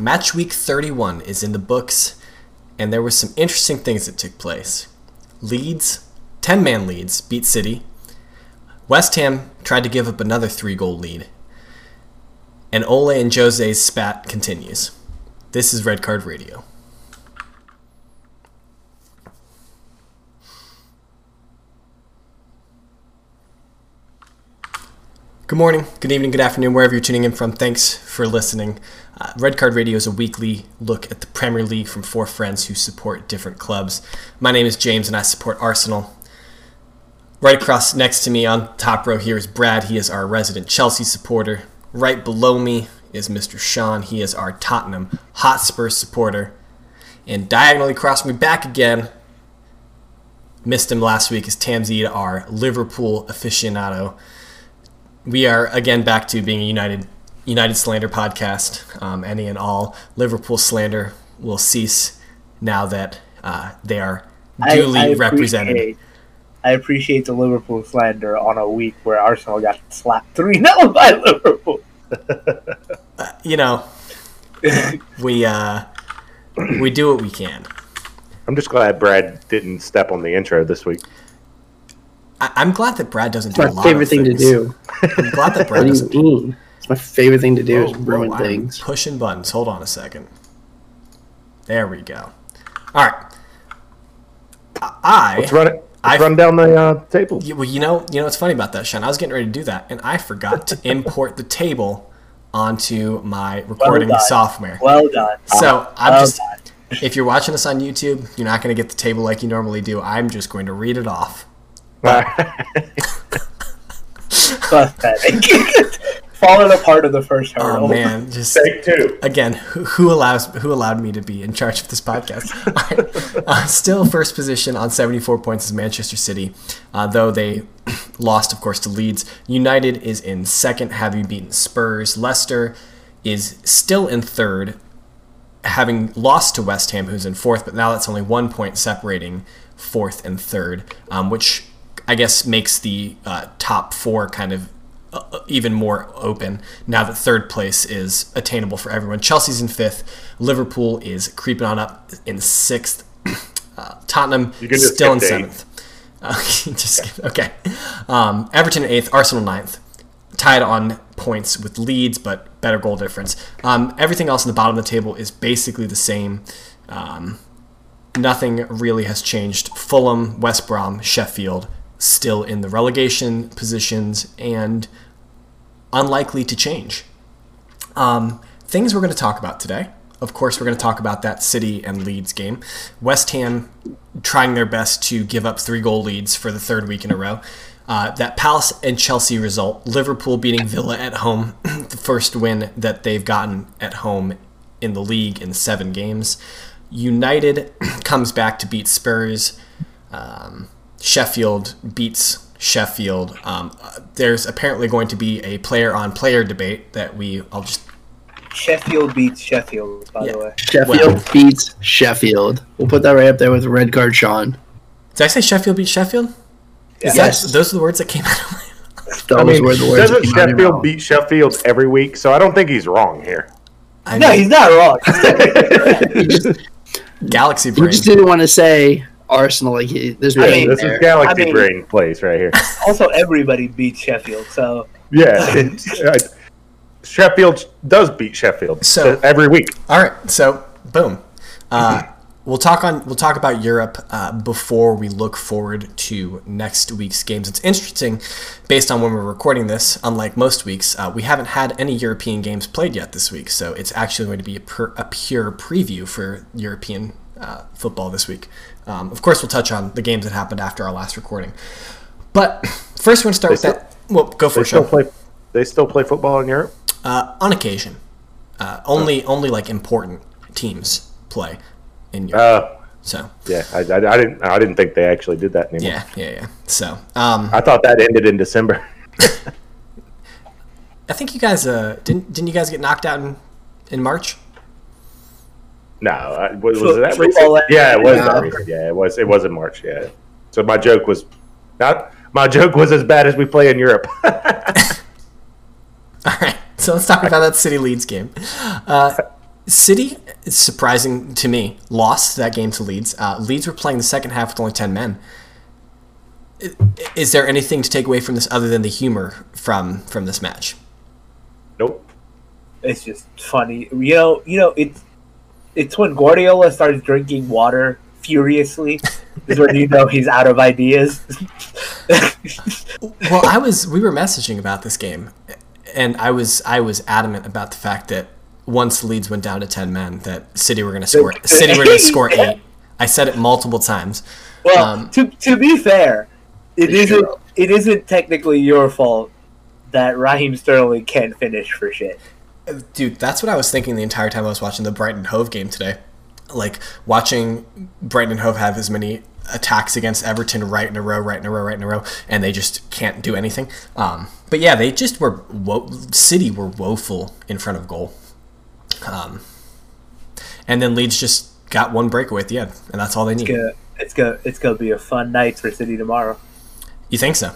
Match week 31 is in the books, and there were some interesting things that took place. Leeds, 10 man Leeds, beat City. West Ham tried to give up another three goal lead. And Ole and Jose's spat continues. This is Red Card Radio. Good morning, good evening, good afternoon, wherever you're tuning in from. Thanks for listening. Uh, Red Card Radio is a weekly look at the Premier League from four friends who support different clubs. My name is James and I support Arsenal. Right across next to me on top row here is Brad. He is our resident Chelsea supporter. Right below me is Mr. Sean. He is our Tottenham Hotspur supporter. And diagonally across me back again, missed him last week, is Tamzeed, our Liverpool aficionado we are again back to being a United United slander podcast. Um, any and all Liverpool slander will cease now that uh, they are duly I, I represented. I appreciate the Liverpool slander on a week where Arsenal got slapped three 0 by Liverpool. uh, you know, we uh, we do what we can. I'm just glad Brad didn't step on the intro this week. I, am glad that Brad doesn't do my favorite thing to do. I'm glad that Brad doesn't. mean? It's my favorite thing to do whoa, is ruin whoa, things. pushing buttons. Hold on a second. There we go. All right. I let's run it. Let's I run down the uh, table. well, you know, you know what's funny about that, Sean? I was getting ready to do that, and I forgot to import the table onto my recording well software. Well done. So I'm well just. Done. If you're watching us on YouTube, you're not going to get the table like you normally do. I'm just going to read it off. Pathetic. Falling apart of the first hurdle. Oh man, just take two again. Who, who, allows who allowed me to be in charge of this podcast? uh, still, first position on seventy four points is Manchester City, uh, though they lost, of course, to Leeds. United is in second, having beaten Spurs. Leicester is still in third, having lost to West Ham, who's in fourth, but now that's only one point separating fourth and third, um, which I guess makes the uh, top four kind of uh, uh, even more open now that third place is attainable for everyone. Chelsea's in fifth. Liverpool is creeping on up in sixth. Uh, Tottenham still in seventh. Uh, just okay. Um, Everton in eighth. Arsenal ninth. Tied on points with Leeds, but better goal difference. Um, everything else in the bottom of the table is basically the same. Um, nothing really has changed. Fulham, West Brom, Sheffield, still in the relegation positions and unlikely to change. Um, things we're going to talk about today. Of course, we're going to talk about that City and Leeds game. West Ham trying their best to give up three goal leads for the third week in a row. Uh, that Palace and Chelsea result, Liverpool beating Villa at home, the first win that they've gotten at home in the league in seven games. United comes back to beat Spurs. Um, Sheffield beats Sheffield. Um, there's apparently going to be a player on player debate that we I'll just Sheffield beats Sheffield, by yeah. the way. Sheffield well, beats Sheffield. We'll put that right up there with red card Sean. Did I say Sheffield beats Sheffield? Yeah. Yes. That, those are the words that came out of my mouth. I mean, doesn't Sheffield beat Sheffield every week? So I don't think he's wrong here. I no, he's not wrong. Galaxy brain. You just didn't want to say Arsenal. Like there's I mean, this there. is Galaxy I mean, Brain place right here. Also, everybody beats Sheffield, so yeah, Sheffield does beat Sheffield so every week. All right, so boom. Uh, we'll talk on we'll talk about Europe uh, before we look forward to next week's games. It's interesting, based on when we're recording this. Unlike most weeks, uh, we haven't had any European games played yet this week, so it's actually going to be a, per, a pure preview for European uh, football this week. Um, of course, we'll touch on the games that happened after our last recording. But first, we're going to start they with still, that. Well, go for it. Still play, they still play football in Europe. Uh, on occasion, uh, only oh. only like important teams play in Europe. Uh, so yeah, I, I, I, didn't I didn't think they actually did that anymore. Yeah, yeah, yeah. So um, I thought that ended in December. I think you guys uh, didn't didn't you guys get knocked out in in March? No, I, was, was that recent? Yeah, it was yeah. recent. Yeah, it was. It was in March. Yeah. So my joke was not. My joke was as bad as we play in Europe. All right. So let's talk about that City Leeds game. Uh, City, it's surprising to me, lost that game to Leeds. Uh, Leeds were playing the second half with only 10 men. Is there anything to take away from this other than the humor from from this match? Nope. It's just funny. You know, you know, it's it's when Guardiola starts drinking water furiously is when you know he's out of ideas. Well, I was we were messaging about this game, and I was I was adamant about the fact that once Leeds went down to 10 men, that City were going to score City were going to score eight. I said it multiple times. well, Um, to to be fair, It's isn't it isn't technically your fault that Raheem Sterling can't finish for shit. Dude, that's what I was thinking the entire time I was watching the Brighton Hove game today. Like watching Brighton Hove have as many attacks against Everton right in a row, right in a row, right in a row, and they just can't do anything. Um, but yeah, they just were wo- City were woeful in front of goal. Um, and then Leeds just got one breakaway at the end, and that's all they need. It's gonna it's gonna it's gonna be a fun night for City tomorrow. You think so?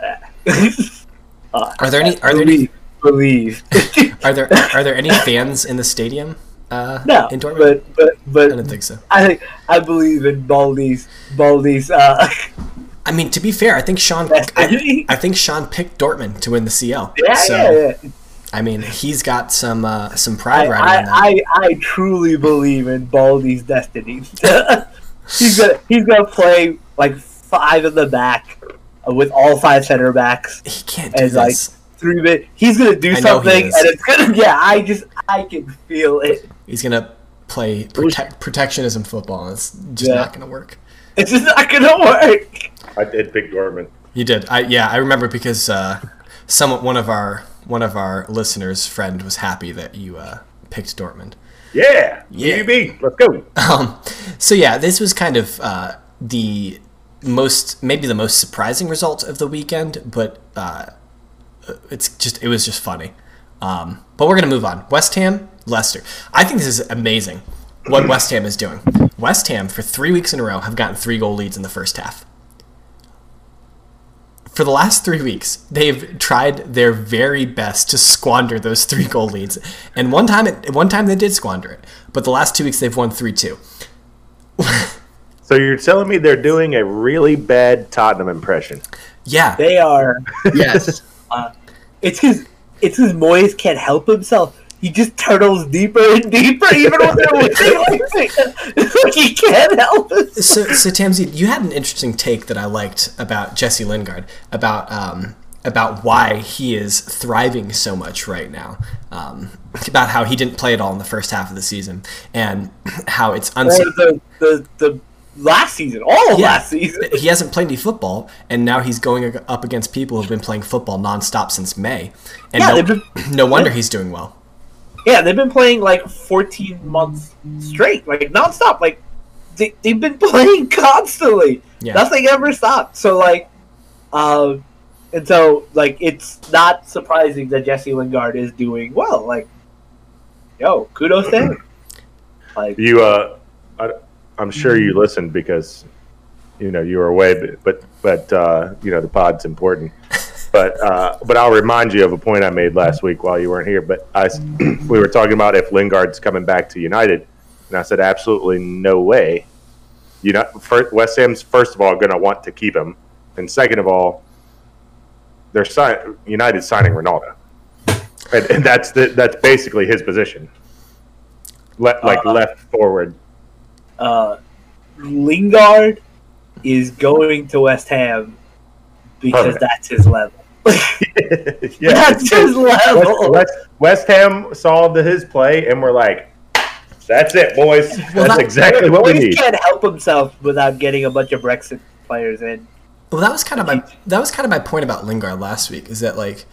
Uh, Are there any? Are there any? believe believe? Are there? Are there any fans in the stadium? Uh, no, in Dortmund. but but but I don't think so. I think I believe in Baldy's Baldy's. Uh, I mean, to be fair, I think Sean. I, I think Sean picked Dortmund to win the CL. yeah, so, yeah, yeah. I mean, he's got some uh, some I, pride riding I, on that. I, I truly believe in Baldy's destiny. he's gonna he's gonna play like five in the back uh, with all five center backs. he can't do and, like, this. Three. He's gonna do I something, and it's gonna. Yeah, I just I can feel it. he's gonna play prote- protectionism football. It's just Yeah. not gonna work. It's just not gonna work. I did pick Dortmund. You did. I yeah, I remember because uh, some one of our one of our listeners' friend was happy that you uh, picked Dortmund. Yeah. Yeah. UB. Let's go. Um, so yeah, this was kind of uh, the most, maybe the most surprising result of the weekend, but uh, it's just, it was just funny. Um, but we're gonna move on. West Ham, Leicester. I think this is amazing. What West Ham is doing. West Ham for three weeks in a row have gotten three goal leads in the first half. For the last three weeks, they've tried their very best to squander those three goal leads, and one time, it, one time they did squander it. But the last two weeks, they've won three two. So you're telling me they're doing a really bad Tottenham impression? Yeah, They are. Yes. It's because it's because Moyes can't help himself. He just turtles deeper and deeper, even when they're winning. Like, he can't help it. so, so Tamsi, you had an interesting take that I liked about Jesse Lingard about um, about why he is thriving so much right now. Um, about how he didn't play at all in the first half of the season, and how it's unsafe. the, the the last season, all of Yeah. last season. He hasn't played any football, and now he's going up against people who've been playing football nonstop since May. And Yeah, no, they've been- no wonder he's doing well. Yeah, they've been playing like 14 months straight, like nonstop. Like they, they've been playing constantly. Yeah. Nothing ever stopped. So like, um, and so like it's not surprising that Jesse Lingard is doing well. Like, yo, kudos to him. Like, You, uh, I, I'm sure you listened because, you know, you were away, but, but, but uh, you know, the pod's important. But, uh, but I'll remind you of a point I made last week while you weren't here. But I, we were talking about if Lingard's coming back to United, and I said absolutely no way. You know, first, West Ham's first of all going to want to keep him, and second of all, they're sign, United signing Ronaldo, and, and that's the, that's basically his position, Le- like Uh, left forward. Uh, Lingard is going to West Ham because Perfect. that's his level. yeah, that's his West, level. West, West Ham saw the, his play, and we're like, "That's it, boys. Well, That's that- exactly what we Moyes need." can't help himself without getting a bunch of Brexit players in. Well, that was kind of my that was kind of my point about Lingard last week. Is that like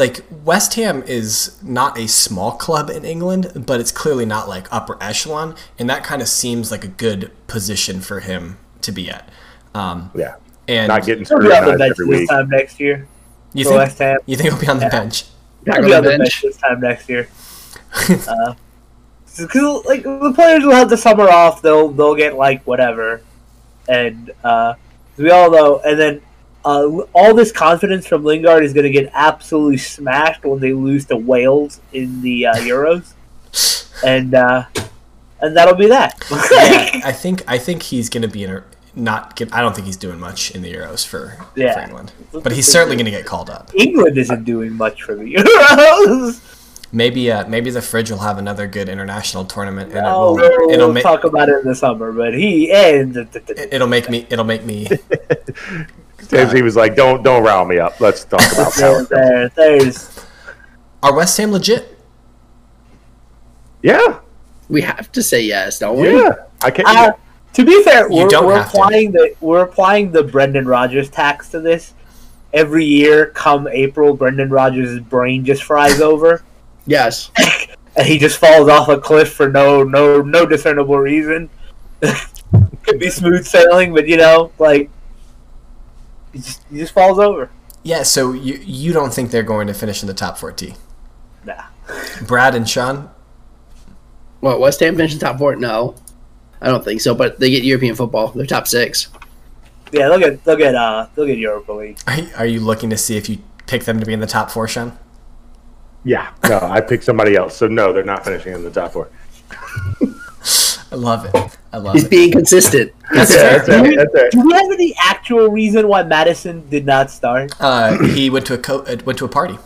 like West Ham is not a small club in England, but it's clearly not like upper echelon, and that kind of seems like a good position for him to be at. Um, Yeah, and not getting He'll be on the scrutinized bench every this week. time next year. you think West Ham. you think he'll be on the Yeah. bench? Back He'll on be the on the bench. bench this time next year. uh, because like the players will have the summer off, they'll they'll get like whatever, and uh, we all know. And then uh, all this confidence from Lingard is going to get absolutely smashed when they lose to Wales in the uh, Euros. and uh, and that'll be that. yeah, I think I think he's going to be in a, not. Get, I don't think he's doing much in the Euros for, Yeah. for England, but he's certainly going to get called up. England isn't doing much for the Euros. Maybe uh, maybe the fridge will have another good international tournament, and Oh, it will, we'll, it'll we'll make talk about it in the summer, but he and it'll make me it'll make me James, he was like, "Don't don't rile me up. Let's talk about there, power." there, there's are West Ham legit? Yeah, We have to say yes, don't we? yeah. I can't. uh, to be fair, You we're, don't we're have to. applying the we're applying the Brendan Rodgers tax to this. Every year, come April, Brendan Rodgers' brain just fries over, Yes. and he just falls off a cliff for no no no discernible reason. Could be smooth sailing, but you know, like he just he just falls over. Yeah. So you you don't think they're going to finish in the top four? T. Nah. Brad and Sean. What West Ham finished in top four? No, I don't think so. But they get European football. They're top six. Yeah, they'll get they'll get uh they'll get Europa League. Are you, are you looking to see if you pick them to be in the top four, Sean? yeah, no, I picked somebody else. So no, they're not finishing in the top four. I love it. I love He's it. being consistent. That's That's fair. That's it. Do we have any actual reason why Maddison did not start? Uh, he went to a co- uh, went to a party.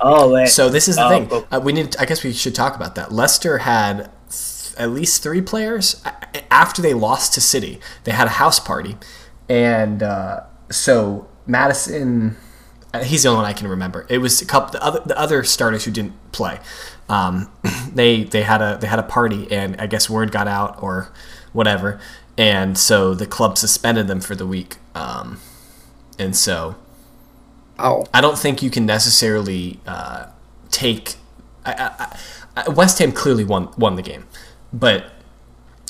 Oh, man. So this is the Oh, thing. oh. Uh, we need. I guess we should talk about that. Leicester had th- at least three players after they lost to City. They had a house party, and uh, so Maddison. uh, He's the only one I can remember. It was a couple the other the other starters who didn't play. Um, they they had a they had a party, and I guess word got out or whatever, and so the club suspended them for the week. Um, and so Oh, I don't think you can necessarily uh, take. I, I, I, West Ham clearly won won the game, but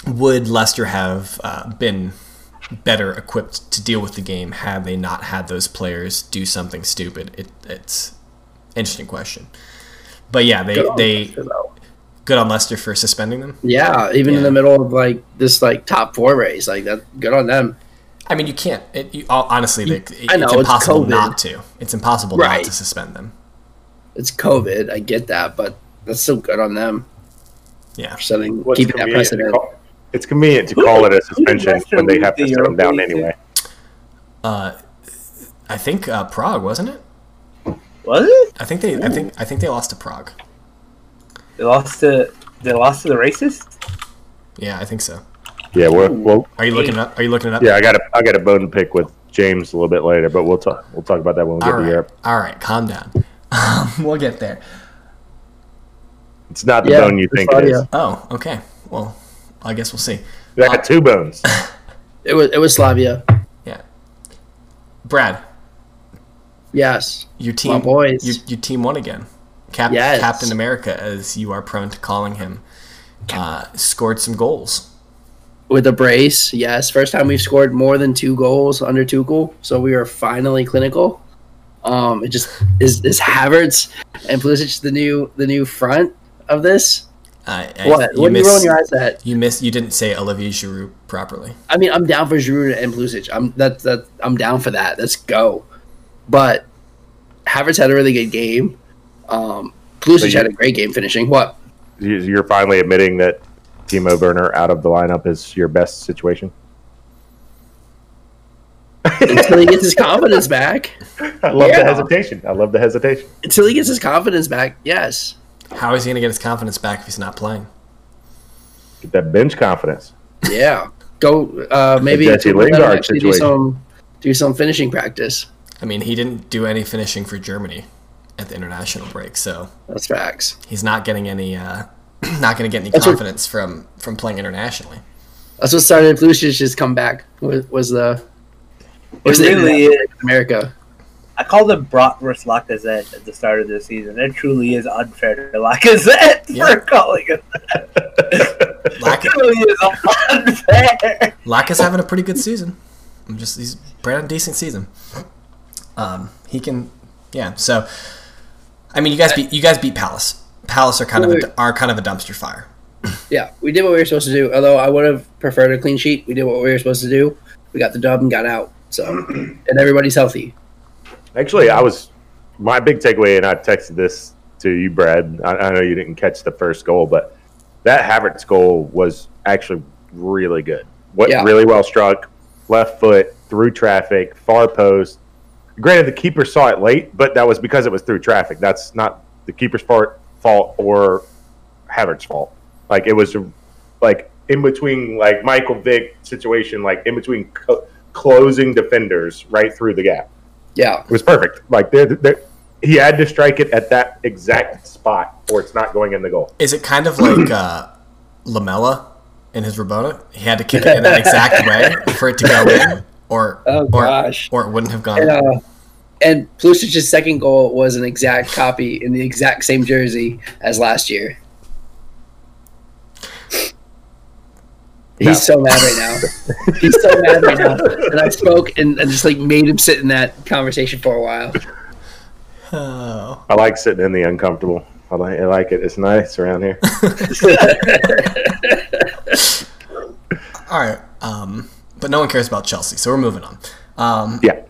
would Leicester have uh, been better equipped to deal with the game had they not had those players do something stupid? It, it's an interesting question. But yeah, they good on they Leicester, though. good on Leicester for suspending them. yeah, even Yeah. in the middle of like this like top four race, like that. Good on them. I mean, you can't. It, you, honestly, they, I know, it's it's impossible COVID. not to. It's impossible not to suspend them. It's COVID. I get that, but that's still good on them Yeah. for setting What's keeping that convenient precedent. call- It's convenient to call it a suspension when they have to the set them down Europa League to? anyway. Uh, I think uh, Prague wasn't it? Was it? I think they. I think. I think they lost to Prague. They lost to they lost to the racists. Yeah, I think so. Yeah, well, well, Are you looking it up? Are you looking it up? yeah. I got a I got a bone to pick with James a little bit later, but we'll talk we'll talk about that when we get All to. Europe. All right. Calm down. Um, we'll get there. It's not the Yeah, bone you it's think it is. Oh, okay. Well, I guess we'll see. I got two bones. It was it was Slavia. Yeah. Brad, Yes. your team. My boys. Your, your team won again. Cap- Yes. Captain America, as you are prone to calling him, uh, scored some goals. With a brace, yes. First time we've scored more than two goals under Tuchel, so we are finally clinical. Um, it just is is Havertz and Pulisic the new the new front of this. Uh, I- What? You what are you rolling your eyes at? You missed. You didn't say Olivier Giroud properly. I mean, I'm down for Giroud and Pulisic. I'm that that I'm down for that. Let's go. But Havertz had a really good game. Um, Pulisic you- had a great game finishing. What? You- You're finally admitting that Timo Werner out of the lineup is your best situation. Until he gets his confidence back. I love Yeah. the hesitation. I love the hesitation. Until he gets his confidence back. Yes. How is he going to get his confidence back if he's not playing? Get that bench confidence. Yeah. Go. Uh, maybe Jesse Lingard actually do some do some finishing practice. I mean, he didn't do any finishing for Germany at the international break, so That's facts. he's not getting any. Uh, not going to get any That's what- confidence from from playing internationally. That's what started Pulisic's comeback. Was, was the was It the really is. America. I called him Bratwurst Lacazette at the start of the season. It truly is unfair to Lacazette Yeah. for calling him. Lack, It truly is unfair. Lack is having a pretty good season. I'm just he's brand decent season. Um, he can, yeah. So, I mean, you guys beat you guys beat Palace. Palace are kind of a, are kind of a dumpster fire. Yeah, we did what we were supposed to do. Although I would have preferred a clean sheet. We did what we were supposed to do. We got the dub and got out. So and everybody's healthy. Actually, I was my big takeaway, and I texted this to you, Brad. I, I know you didn't catch the first goal, but that Havertz goal was actually really good. What Yeah. really well struck, left foot through traffic, far post. Granted, the keeper saw it late, but that was because it was through traffic. That's not the keeper's fault, fault or Havertz's fault. Like it was, like in between, like Michael Vick situation, like in between co- closing defenders right through the gap. Yeah, It was perfect. Like they're, they're, he had to strike it at that exact spot, or it's not going in the goal. Is it kind of like uh, Lamela in his Rabona? He had to kick it in that exact way for it to go in, or Oh, or, gosh. or it wouldn't have gone. and uh, and Pulisic's second goal was an exact copy in the exact same jersey as last year. He's No. so mad right now. He's so mad right now. And I spoke and, and just like made him sit in that conversation for a while. Oh. I like sitting in the uncomfortable. I like, I like it. It's nice around here. All right. Um, but no one cares about Chelsea, so we're moving on. Um, Yeah.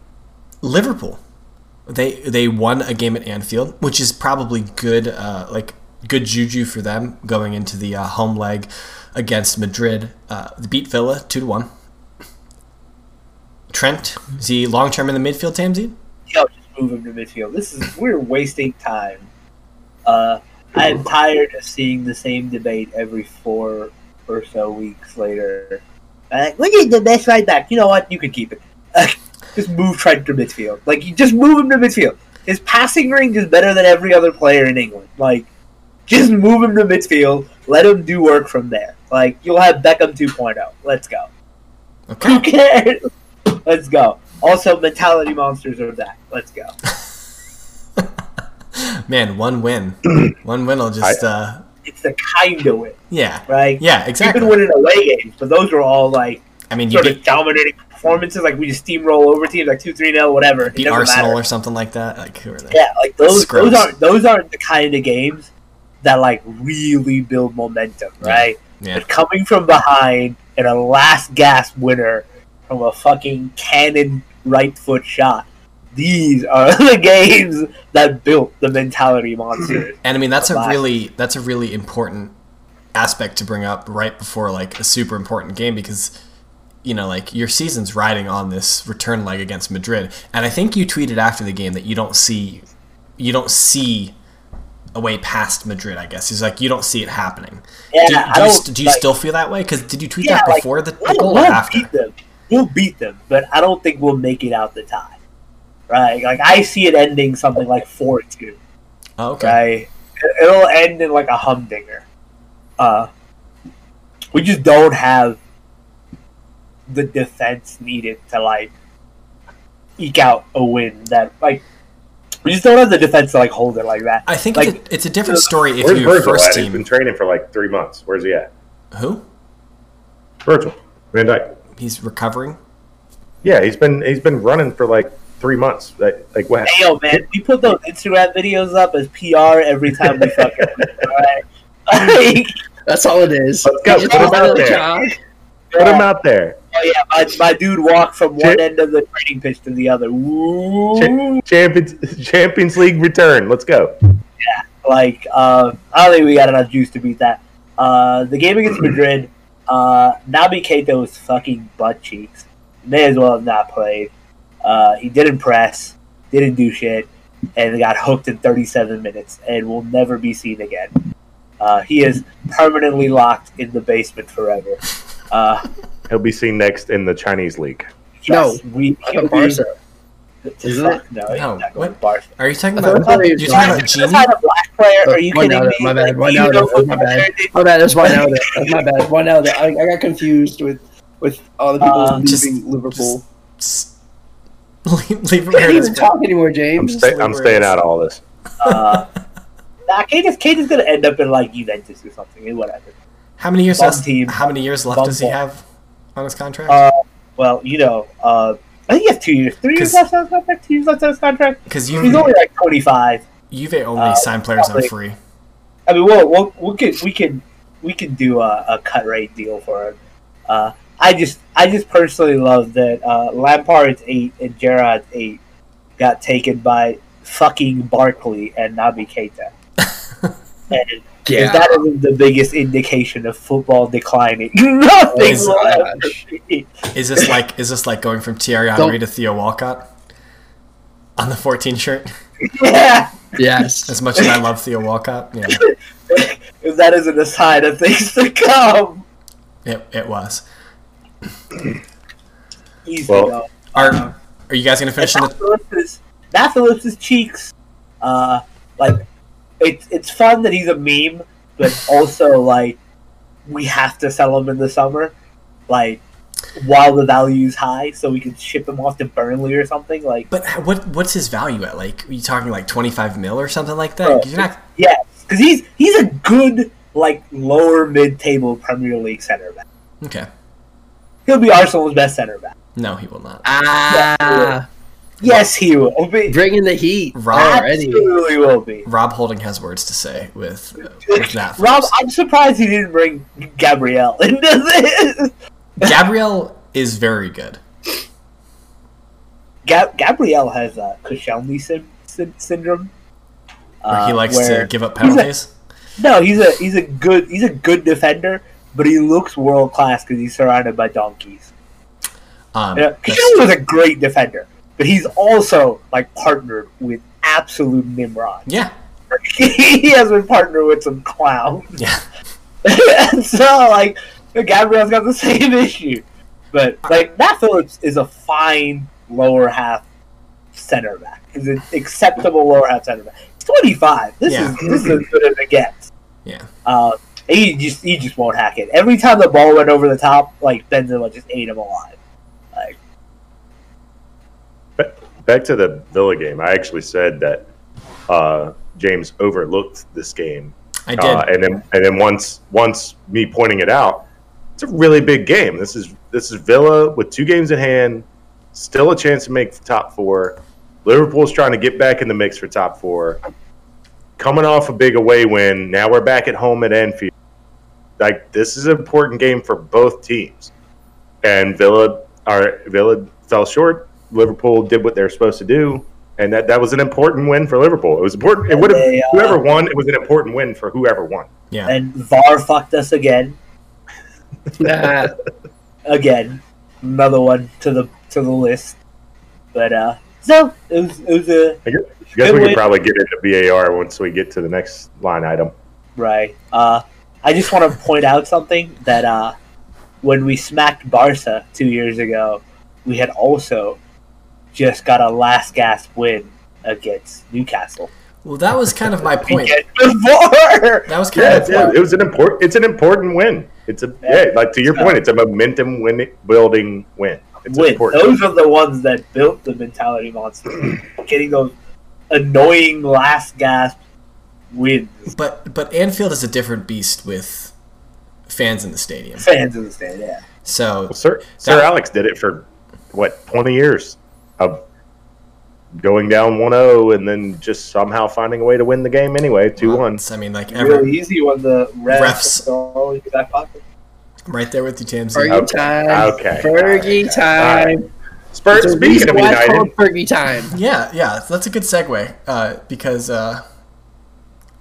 Liverpool, they they won a game at Anfield, which is probably good, uh, like good juju for them going into the uh, home leg against Madrid. Uh, they beat Villa two to one. Trent, is he long term in the midfield, Tamsy? Yo, just move him to midfield. This is we're wasting time. Uh, I am tired of seeing the same debate every four or so weeks later. Uh, we need the best right back. You know what? You can keep it. just move Trent to midfield. Like you just move him to midfield. His passing range is better than every other player in England. Like, just move him to midfield. Let him do work from there. Like you'll have Beckham 2.0. Let's go. Okay. Who cares? Let's go. Also, mentality monsters are back. Let's go. Man, one win. one win will just, uh, It's the kind of win, yeah. right? Yeah, exactly. You've been winning away games, but those were all like I mean, sort of beat, dominating performances. Like we just steamroll over teams like two, three, nil, whatever. Beat Arsenal matter. or something like that. Like, who are they? Yeah, like those. Scrubs. Those aren't those aren't the kind of games that like really build momentum, right? Yeah. But coming from behind and a last gasp winner from a fucking cannon right foot shot. These are the games that built the mentality monster. And I mean that's a really that's a really important aspect to bring up right before like a super important game because you know like your season's riding on this return leg against Madrid. And I think you tweeted after the game that you don't see you don't see a way past Madrid, I guess. He's like you don't see it happening. Yeah, do, do you, do you like- still feel that way? Because did you tweet Yeah, that like, before the, the we'll, goal or we'll after? beat them. We'll beat them, but I don't think we'll make it out the tie. Right? Like I see it ending something like four two. Oh, okay. Right? It- It'll end in like a humdinger. Uh, we just don't have the defense needed to like eke out a win. That like we just don't have the defense to like hold it like that. I think like- it's, a, it's a different story if Where's you're Virgil first at? He's been training for like three months. Where's he at? Who? Virgil Van Dijk. He's recovering. Yeah, he's been he's been running for like three months. Like, like what? Hey, yo, man, we put those Instagram videos up as PR every time we fucking win, alright? Like, That's all it is. Let's go. Put them out it in the there. jog. Put him out there. oh yeah, my, my dude walked from one Chip- end of the training pitch to the other. Woo! Cha- Champions Champions League return. Let's go. Yeah, like, uh, I don't think we got enough juice to beat that. Uh, the game against Madrid, uh, Naby Keita was fucking butt cheeks. May as well have not played. Uh, he didn't press, didn't do shit, and got hooked in 37 minutes and will never be seen again. Uh, he is permanently locked in the basement forever. Uh, He'll be seen next in the Chinese league. yes, we Like a Barca. Isn't Fuck, No, he's No, not going what? to Barca. Are you talking about? I You're talking about Gini? not a black player. Are you One kidding me? my bad. Like, One out. know That's my bad. player My bad. That's one out. That's my bad. One out. I, I got confused with with all the people Uh, leaving just- Liverpool. Just leave, leave I can't even his- talk anymore, I'm, James. I'm staying out of all this. Uh, nah, Kate is, Kate is going to end up in like Juventus or something. eh, Whatever. How many years? Left, team. how many years left Bum does he ball. have on his contract? Uh, well, you know, uh, I think he has two years, three years 'Cause- left on his contract. Two years left on his contract. Because He's only like twenty five. Juve only uh, sign players on probably- free. I mean, we'll, we'll we can we can we can do a, a cut rate deal for him. Uh, I just I just personally love that uh, Lampard's eight and Gerrard's eight got taken by fucking Barkley and Naby Keita. and If that isn't the biggest indication of football declining, nothing Is- will ever be. Is this like is this like going from Thierry Don't- Henry to Theo Walcott on the 14 shirt? Yeah. Yes. As much as I love Theo Walcott, yeah, If that isn't a sign of things to come. it, it was. Easy Well, though. Are are you guys gonna finish in Nat the? Phillips' cheeks, uh, like it's it's fun that he's a meme, but also like we have to sell him in the summer, like while the value's high, so we can ship him off to Burnley or something. Like But what what's his value at? Like, are you talking like 25 mil or something like that? Bro. 'Cause you're not. yes, because he's he's a good like lower mid table Premier League center back. Okay. He'll be Arsenal's best center back. No, he will not. Ah, Yes, he will be. bringing the heat Rob- already. Absolutely will be. Rob Holding has words to say with, uh, with that. Rob. I'm surprised he didn't bring Gabriel into this. Gabriel is very good. Gab- Gabriel has a Koscielny sy- sy- syndrome. Where he uh, likes where- to give up he's a- penalties. No, he's a he's a good he's a good defender, but he looks world class because he's surrounded by donkeys. Um, Yeah, was a great defender, but he's also like partnered with absolute Nimrod. yeah, he has been partnered with some clowns. yeah. and so like Gabriel's got the same issue. But like Nat Phillips is a fine lower half center back. Is an acceptable lower half center back. Twenty five. This Yeah. is this is as good as it gets. Yeah. Uh, he just he just won't hack it. Every time the ball went over the top, like Benzema just ate him alive. Like Back to the Villa game. I actually said that uh, James overlooked this game, I did. uh, and then and then once once me pointing it out, it's a really big game. This is this is Villa with two games in hand, still a chance to make the top four. Liverpool's trying to get back in the mix for top four. Coming off a big away win, now we're back at home at Anfield. Like this is an important game for both teams, and Villa our Villa fell short. Liverpool did what they're supposed to do, and that, that was an important win for Liverpool. It was important. It would have uh, whoever won. It was an important win for whoever won. yeah. and VAR fucked us again. Again. Another one to the to the list. But uh so it was it was a I guess, I guess Good we win. could probably get into VAR once we get to the next line item. Right. Uh, I just want to point out something that uh, when we smacked Barca two years ago, we had also just got a last gasp win against Newcastle. Well, that was kind of my point. Before. That was kind Yeah, of it's, yeah, it was an important. It's an important win. It's a yeah, like to your point. It's a momentum win building win. It's Win. important. Those are the ones that built the mentality monster. Getting those annoying last gasp wins. But but Anfield is a different beast with fans in the stadium. Fans in the stand, yeah. So Well, Sir Sir That- Alex did it for what twenty years of going down 1-0 and then just somehow finding a way to win the game anyway, two one. I mean, like ever Really easy when the refs, Refs. in your back pocket. right there with you, Tamsin. Fergie Okay, time. okay. Fergie time. Spurs. There's Speaking of United, Fergie time. Yeah, yeah, that's a good segue uh, because uh,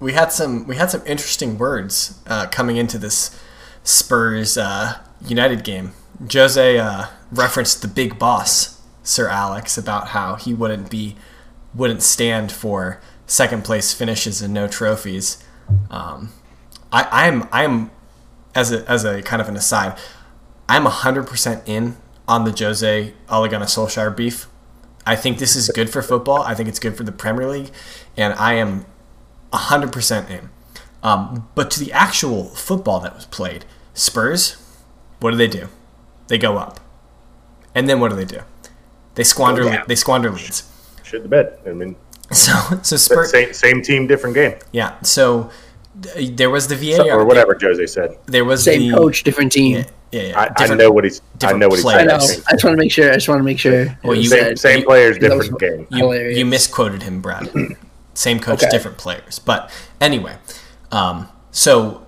we had some we had some interesting words uh, coming into this Spurs uh, United game. Jose uh, referenced the big boss, Sir Alex, about how he wouldn't be wouldn't stand for second place finishes and no trophies. Um, I, I'm I'm as a as a kind of an aside, I'm hundred percent in on the Jose Ole Gunnar Solskjaer beef. I think this is good for football. I think it's good for the Premier League, and I am hundred percent in. Um, but to the actual football that was played, Spurs, what do they do? They go up, and then what do they do? They squander. Go down. They squander leads. shit the bed. I mean, So so Spurs. same same team, different game, Yeah. So th- there was the VAR or whatever Jose said. There was Same the, coach, different team. Yeah, yeah, yeah, I, I know what he's. I know what he's I know. I just want to make sure. I just want to make sure. Well, you- Same, said. same you- players, that was- different game. You, you misquoted him, Brad. Same coach, Okay. different players. But anyway, um, so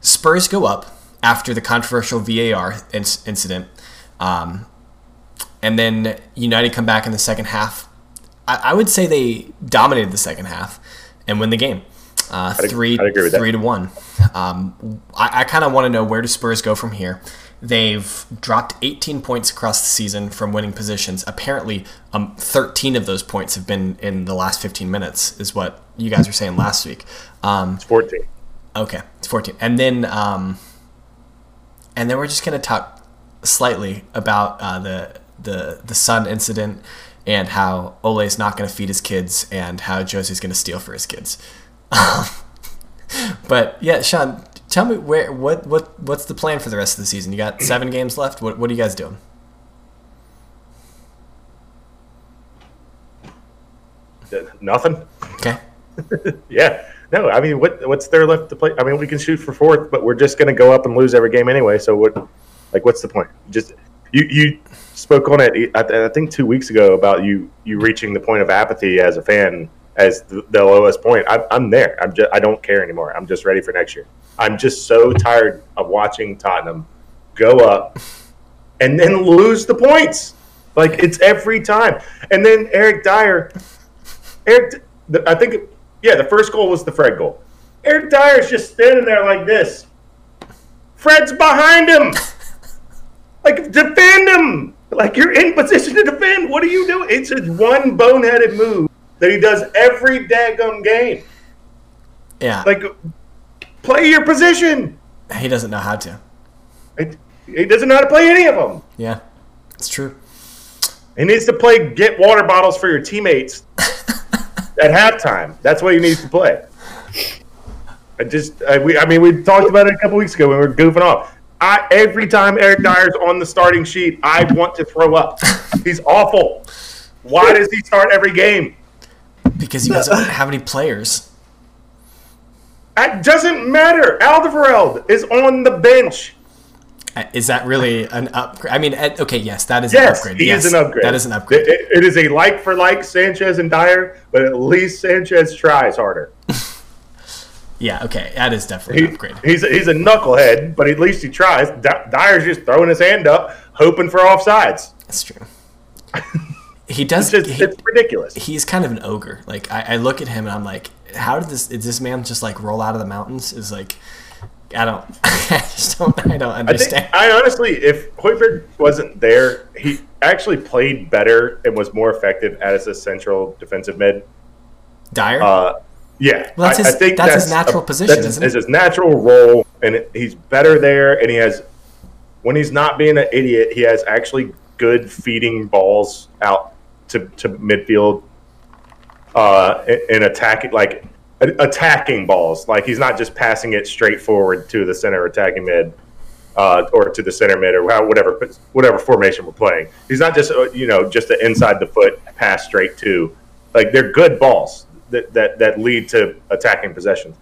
Spurs go up after the controversial VAR inc- incident, um, and then United come back in the second half. I, I would say they dominated the second half and win the game. Uh, I'd- three, I'd agree with that. three to one. Um, I, I kind of want to know where do Spurs go from here. They've dropped 18 points across the season from winning positions. Apparently, um, 13 of those points have been in the last 15 minutes, is what you guys were saying last week. Um, It's 14. Okay, it's 14. And then um and then we're just going to talk slightly about uh, the the the Son incident and how Ole's not going to feed his kids and how Josie's going to steal for his kids. but yeah, Sean, tell me where what what what's the plan for the rest of the season? You got 7 games left. What what are you guys doing? Uh, nothing. Okay? Yeah. No, I mean, what what's there left to play? I mean, we can shoot for fourth, but we're just going to go up and lose every game anyway. So what? Like, what's the point? Just you you spoke on it. I, I think two weeks ago about you you reaching the point of apathy as a fan as the, lowest point. I'm, I'm there. I'm just I don't care anymore. I'm just ready for next year. I'm just so tired of watching Tottenham go up and then lose the points. Like it's every time. And then Eric Dier, Eric, I think, yeah, the first goal was the Fred goal. Eric Dier's just standing there like this. Fred's behind him. Like defend him. Like you're in position to defend. What are you doing? It's just one boneheaded move that he does every daggum game. Yeah. Like play your position. he doesn't know how to. It, he doesn't know how to play any of them. Yeah. It's true. He needs to play get water bottles for your teammates at halftime. That's what he needs to play. I just, I, we, I mean, we talked about it a couple weeks ago when we were goofing off. I every time Eric Dier's on the starting sheet, I want to throw up. He's awful. Why does he start every game? Because you guys don't have any players. It doesn't matter. Alderweireld is on the bench. Uh, Is that really an upgrade? I mean, uh, okay, yes, that is an Yes, upgrade. he yes, is an upgrade. That is an upgrade. It- it- is a like for like Sanchez and Dier, but at least Sanchez tries harder. Yeah, okay, that is definitely He, an upgrade. he's he's a knucklehead, but at least he tries. Dy- Dier's just throwing his hand up, hoping for offsides. That's true. He does. It's just he- it's ridiculous. he's kind of an ogre. Like I, I look at him and I'm like, how did this? Did this man just like roll out of the mountains? Is like, I don't. I just don't. I don't I think understand. I honestly, if Højbjerg wasn't there, he actually played better and was more effective as a central defensive mid. Dier. Uh, yeah, Well, that's his- I think that's his natural a- position, that's it? his natural role, and it, he's better there. And he has, when he's not being an idiot, he has actually good feeding balls out to, to midfield, uh, and, attacking like attacking balls. Like he's not just passing it straight forward to the center attacking mid. Uh, or to the center mid, or whatever whatever formation we're playing. He's not just uh, you know just an inside the foot pass straight to. Like they're good balls that that, that lead to attacking possessions.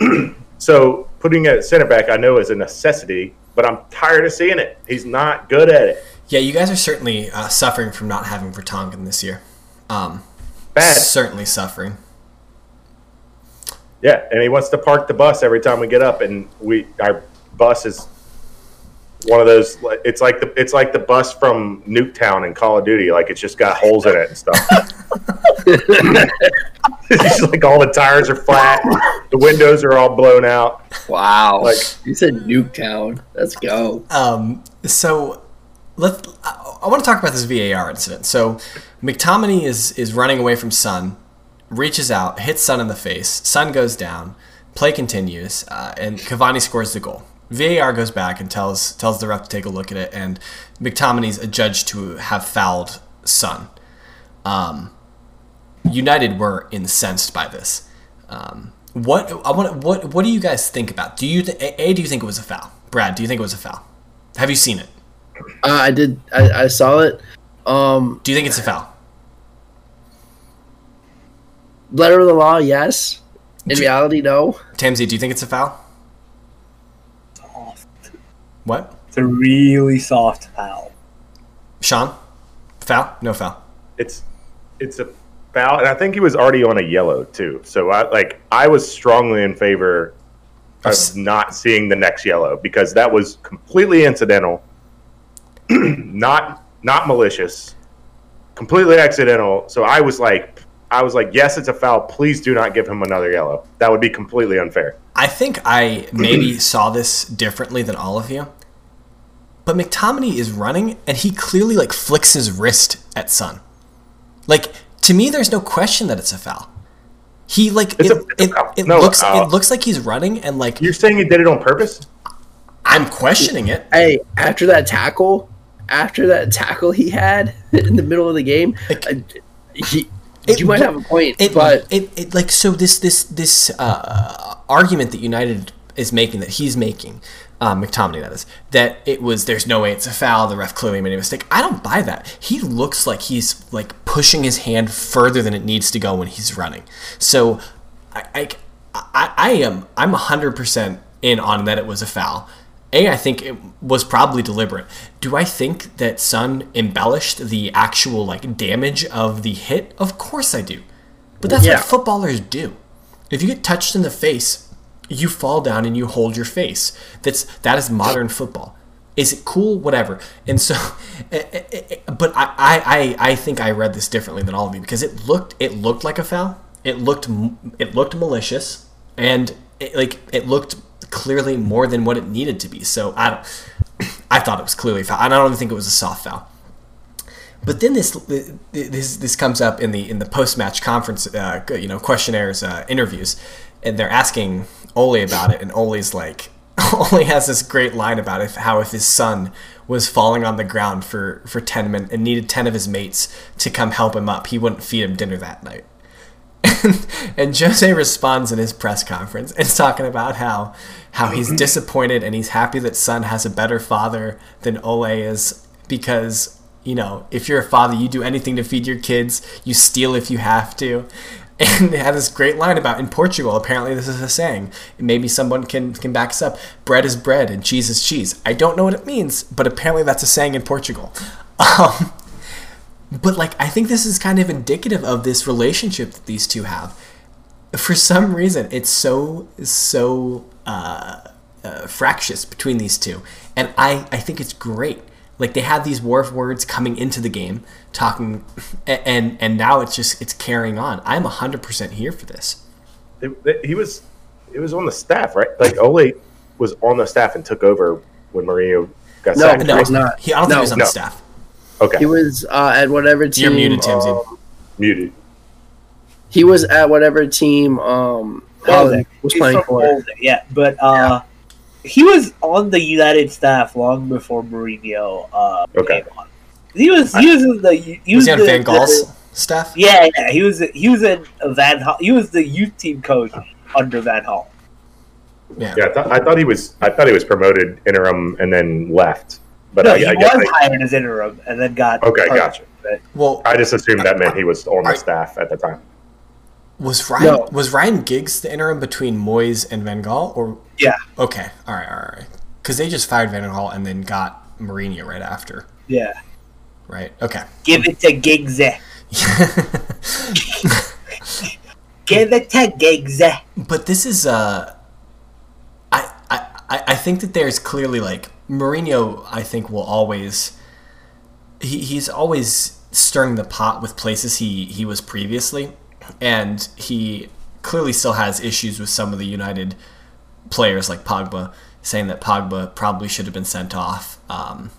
so putting a center back, I know is a necessity, but I'm tired of seeing it. He's not good at it. Yeah, you guys are certainly uh, suffering from not having Vertonghen this year. Um, Bad. certainly suffering. Yeah, and he wants to park the bus every time we get up, and we our bus is one of those. It's like the it's like the bus from Nuketown in Call of Duty. Like it's just got holes in it and stuff. it's like all the tires are flat, the windows are all blown out. Wow. Like- you said Nuketown. Let's go. Um, so let I, I want to talk about this VAR incident. So McTominay is is running away from Son, reaches out, hits Son in the face. Son goes down. Play continues, uh, and Cavani scores the goal. VAR goes back and tells tells the ref to take a look at it, and McTominay's adjudged to have fouled Son. Um, United were incensed by this. Um, what I want what what do you guys think about? Do you th- a, a do you think it was a foul? Brad, do you think it was a foul? Have you seen it? Uh, I did. I, I saw it. Um, Do you think it's a foul? letter of the law, yes. In reality, no. Tamsy, do you think it's a foul? Soft. What? It's a really soft foul. Sean? Foul? No foul. it's it's a foul, and I think he was already on a yellow too. So I like I was strongly in favor of not seeing the next yellow because that was completely incidental, not not malicious, completely accidental. So I was like, I was like, yes, it's a foul. Please do not give him another yellow. That would be completely unfair. I think I maybe saw this differently than all of you. But McTominay is running and he clearly like flicks his wrist at Son. Like to me there's no question that it's a foul. He like It's it, a- it's a it, foul. it No, looks uh, it looks like he's running and like You're saying he did it on purpose? I'm questioning it. Hey, after that tackle, after that tackle he had in the middle of the game, Like- he, It- you might have a point, It, but it, it like so this this this uh, argument that United is making that he's making, uh, McTominay that is that it was there's no way it's a foul. The ref clearly made a mistake. I don't buy that. He looks like he's like pushing his hand further than it needs to go when he's running. So I I, I, I am I'm hundred percent in on that it was a foul. A, I think it was probably deliberate. Do I think that Son embellished the actual like damage of the hit? Of course I do. But that's Yeah. what footballers do. If you get touched in the face, you fall down and you hold your face. That's that is modern football. Is it cool? Whatever. And so, eh, eh, eh, but I, I, I I think I read this differently than all of you because it looked it looked like a foul. It looked it looked malicious and it, like it looked clearly more than what it needed to be. So I don't. I thought it was clearly foul. I don't even think it was a soft foul. But then this this this comes up in the in the post match conference, uh, you know, questionnaires, uh, interviews, and they're asking Ole about it, and Ole's like, Ole has this great line about it, how if his son was falling on the ground for for ten minutes and needed ten of his mates to come help him up, he wouldn't feed him dinner that night. and Jose responds in his press conference and talking about how how he's disappointed and he's happy that Son has a better father than Ole is because you know if you're a father you do anything to feed your kids you steal if you have to. And they had this great line about in Portugal apparently this is a saying maybe someone can can back us up bread is bread and cheese is cheese. I don't know what it means but apparently that's a saying in Portugal. Um, but like I think this is kind of indicative of this relationship that these two have. For some reason, it's so so uh, uh, fractious between these two, and I I think it's great. Like they had these war words coming into the game, talking, and and now it's just it's carrying on. I'm hundred percent here for this. It, it- he was it was on the staff, right? Like Ole was on the staff and took over when Mourinho got No, sacked. No, He was not. He, I don't think he was on no. the staff. Okay, he was uh, at whatever team. You're muted, Timsy. um, muted. he was at whatever team. Um, Haaland was He's playing from for. Molde, yeah, but uh, he was on the United staff long before Mourinho uh, Okay. came on. He was he was in the he Was was he on the, Van Gaal's the- staff? yeah, yeah, he was he was in Van Gaal. He was the youth team coach under Van Gaal. Yeah. Yeah, I, thought I thought he was I thought he was promoted interim and then left. But No, I, he I was guess I, hired as interim and then got Okay, hurt. gotcha. But Well, I just assumed that meant he was on the staff at the time. was Ryan No. was Ryan Giggs the interim between Moyes and Van Gaal, or Yeah, Okay, all right, all right, all right. Because they just fired Van Gaal and then got Mourinho right after, yeah. right? Okay. Give it to Giggs. Give it to Giggs. but this is, uh, I, I, I I think that there's clearly like Mourinho. I think will always, he, he's always stirring the pot with places he he was previously, and he clearly still has issues with some of the United players like Pogba, saying that Pogba probably should have been sent off. Um,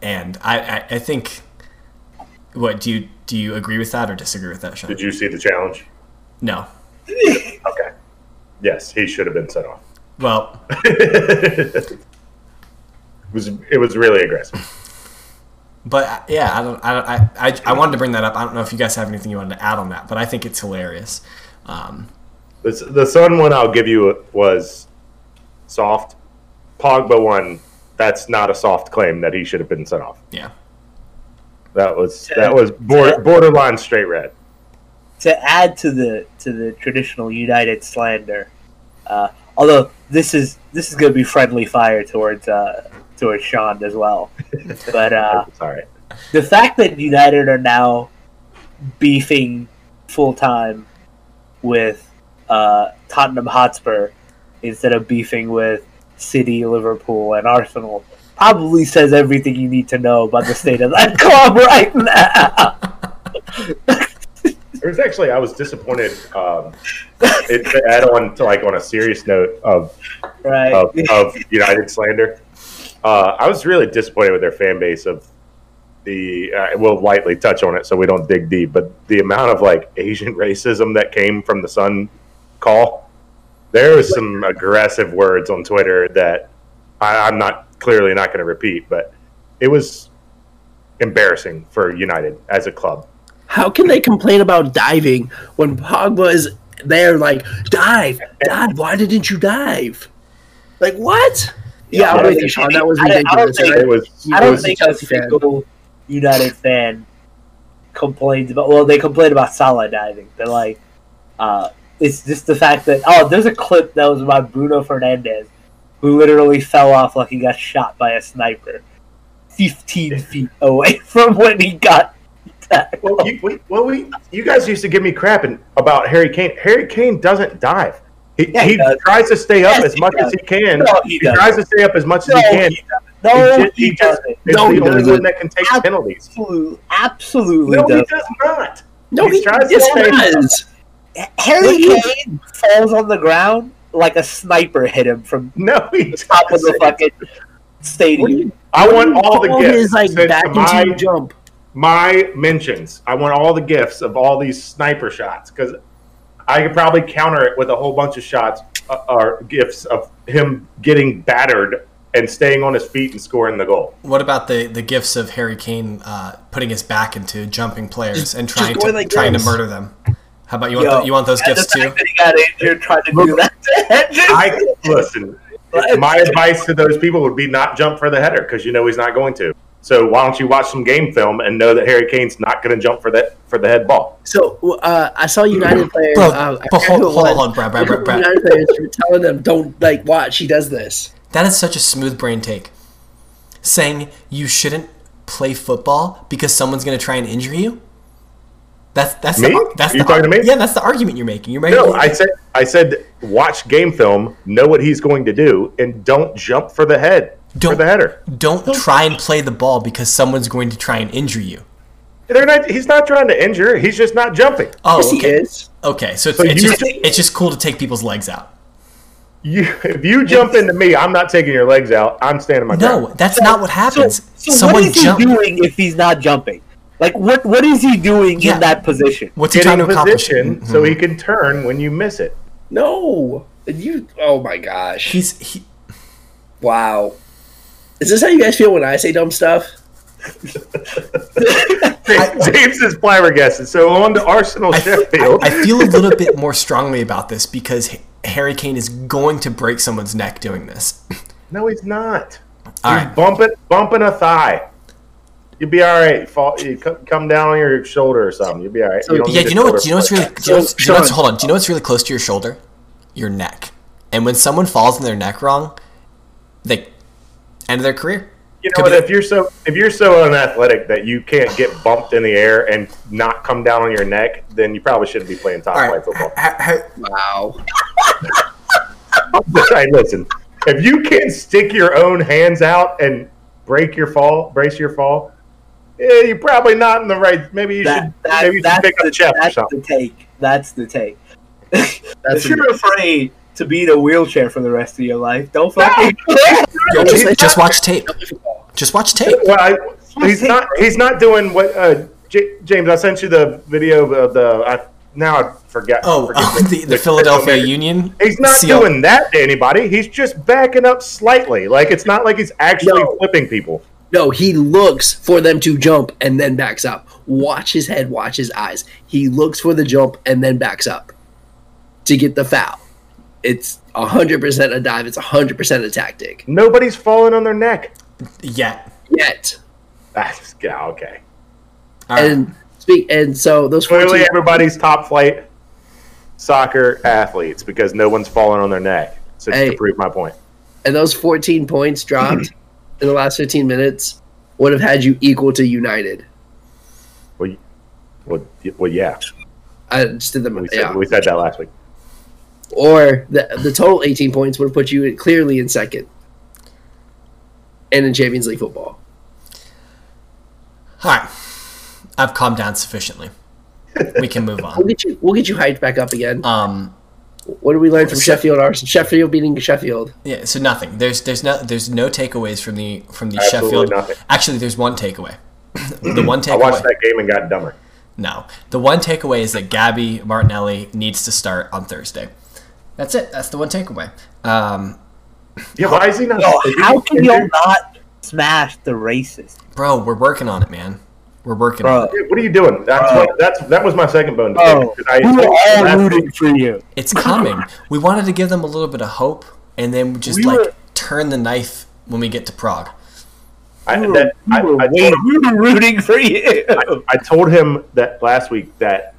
and I, I, I think, what do you do? You agree with that or disagree with that, Sean? Did you see the challenge? No. Okay. Yes, he should have been sent off. Well, it was it was really aggressive. but uh, yeah, I don't, I don't, I, I, I wanted to bring that up. I don't know if you guys have anything you wanted to add on that, but I think it's hilarious. Um, The, the Son one I'll give you was soft. Pogba one, that's not a soft claim that he should have been sent off. yeah. That was that was border, borderline straight red. to add to the to the traditional United slander, uh, although this is this is going to be friendly fire towards uh, towards Sean as well, but uh, Sorry. the fact that United are now beefing full time with uh, Tottenham Hotspur instead of beefing with City, Liverpool, and Arsenal probably says everything you need to know about the state of that club right now. There's actually I was disappointed. Um, it, to add on to like on a serious note of Right. of, of United slander. Uh, I was really disappointed with their fan base of the. Uh, we'll lightly touch on it so we don't dig deep, but the amount of like Asian racism that came from the Son call. There was some aggressive words on Twitter that I, I'm not clearly not going to repeat, but it was embarrassing for United as a club. How can they complain about diving when Pogba is there? Like dive, dive. Why didn't you dive? Like what? Yeah, I'm with don't you, think- Sean. That was I I don't ridiculous. think- It was. I don't think a single United fan complains about. Well, they complain about Salah diving. They're like, uh, it's just the fact that oh, there's a clip that was about Bruno Fernandes, who literally fell off like he got shot by a sniper, fifteen feet away from when he got. Well, you, we, well, we, you guys used to give me crap and, about Harry Kane. Harry Kane doesn't dive. He, Yeah, he he tries to stay up Yes, as much does. as he can. No, he he tries to stay up as much as he can. he no, he just, he he doesn't. No, he doesn't. one that can take penalties. Absolutely, absolutely No, he doesn't. does not. no, he he, tries to stay- he does. Harry What do Kane falls on the ground like a sniper hit him from No, he top of the fucking stadium. you- I want all the gifts. his like back into my, jump. My mentions. I want all the gifts of all these sniper shots because I could probably counter it with a whole bunch of shots uh, or gifts of him getting battered and staying on his feet and scoring the goal. What about the, the gifts of Harry Kane uh, putting his back into jumping players Just- and trying to like trying to murder them? How about you want Yo, the, you want those gifts the too? fact that he got injured trying to do that to I listen. My advice to those people would be not jump for the header because you know he's not going to. So why don't you watch some game film and know that Harry Kane's not going to jump for that for the head ball? So uh, I saw United players. Bro, uh, I but forget hold, hold on, Brad, Brad, Brad, Brad. United players were telling them, "Don't like watch. He does this." That is such a smooth brain take. Saying you shouldn't play football because someone's going to try and injure you. That's that's Me? the that's You the talking to me? yeah that's the argument you're making. You're making No, I said I said watch game film, know what he's going to do, and don't jump for the head for Don't- the header. don't try and play the ball because someone's going to try and injure you. They're not. He's not trying to injure. He's just not jumping. Oh, yes, he okay. is. Okay, so it's, So it's just ju- it's just cool to take people's legs out. You, if you jump into me, I'm not taking your legs out. I'm standing my No, ground. that's not what happens. So, so Someone what is jump. he doing if he's not jumping? Like what? What is he doing Yeah. in that position? What's he Getting trying to accomplish? position mm-hmm. so he can turn when you miss it. No, you. Oh my gosh! He's he, Wow. Is this how you guys feel when I say dumb stuff? James is flabbergasted. So on to Arsenal I, Sheffield. I feel a little bit more strongly about this because Harry Kane is going to break someone's neck doing this. no, he's not. All he's right. bumping bumping a thigh. You'll be all right. Fall, you come down on your shoulder or something. You'll be all right. So- don't Yeah, do you know what? Do you know what's really? Do you know, what's- do you know what's, hold on. Do you know what's really close to your shoulder? Your neck. And when someone falls in their neck wrong, they end of their career. You know what? If you're so if you're so unathletic that you can't get bumped in the air and not come down on your neck, then you probably shouldn't be playing top All flight football. ha- ha- Wow. hey, listen, if you can stick your own hands out and break your fall, brace your fall, yeah, you're probably not in the right. Maybe you That, should that, maybe you should that's pick the, up chest or something. that's the take. That's the take. That's if you're afraid to be in a wheelchair for the rest of your life, don't fucking. Yo, just, just watch tape. Just watch tape. Well, I, he's not. He's not doing what. Uh, J- James, I sent you the video of the. I, now I forget. Oh, forget oh, the, the Philadelphia Union. He's not seal. doing that to anybody. He's just backing up slightly. Like it's not like he's actually No. flipping people. No, he looks for them to jump and then backs up. Watch his head, watch his eyes. He looks for the jump and then backs up to get the foul. It's 100% a dive. It's 100% a tactic. Nobody's falling on their neck. Yet. Yet. That's yeah, okay. All right. And speak and so those Clearly, 14 everybody's top flight soccer athletes because no one's falling on their neck. So just Hey. to prove my point. and those 14 points dropped in the last 15 minutes would have had you equal to United. Well, well, well yeah. I just did them. We said, Yeah. we said that last week. Or the the total 18 points would have put you clearly in second. And in Champions League football. All right. I've calmed down sufficiently. we can move on. We'll on. get you. We'll get you hyped back up again. Um, What did we learn from Sheffield? Arsenal? Sheffield beating Sheffield. yeah, so nothing. There's there's no there's no takeaways from the from the Absolutely Sheffield. nothing. Actually, there's one takeaway. the one I watched takeaway. that game and got dumber. No, the one takeaway is that Gabby Martinelli needs to start on Thursday. That's it. That's the one takeaway. Um, Yeah, why is he not? No, how can you not smash the racist? bro, we're working on it, man. We're working Bro, on it. What are you doing? That's what, that's that was my second bone. to pick, I- we were all rooting for you. It's coming. we wanted to give them a little bit of hope, and then just We like were- turn the knife when we get to Prague. I, We were, that, we were I way- told him, we were rooting for you. I told him that last week that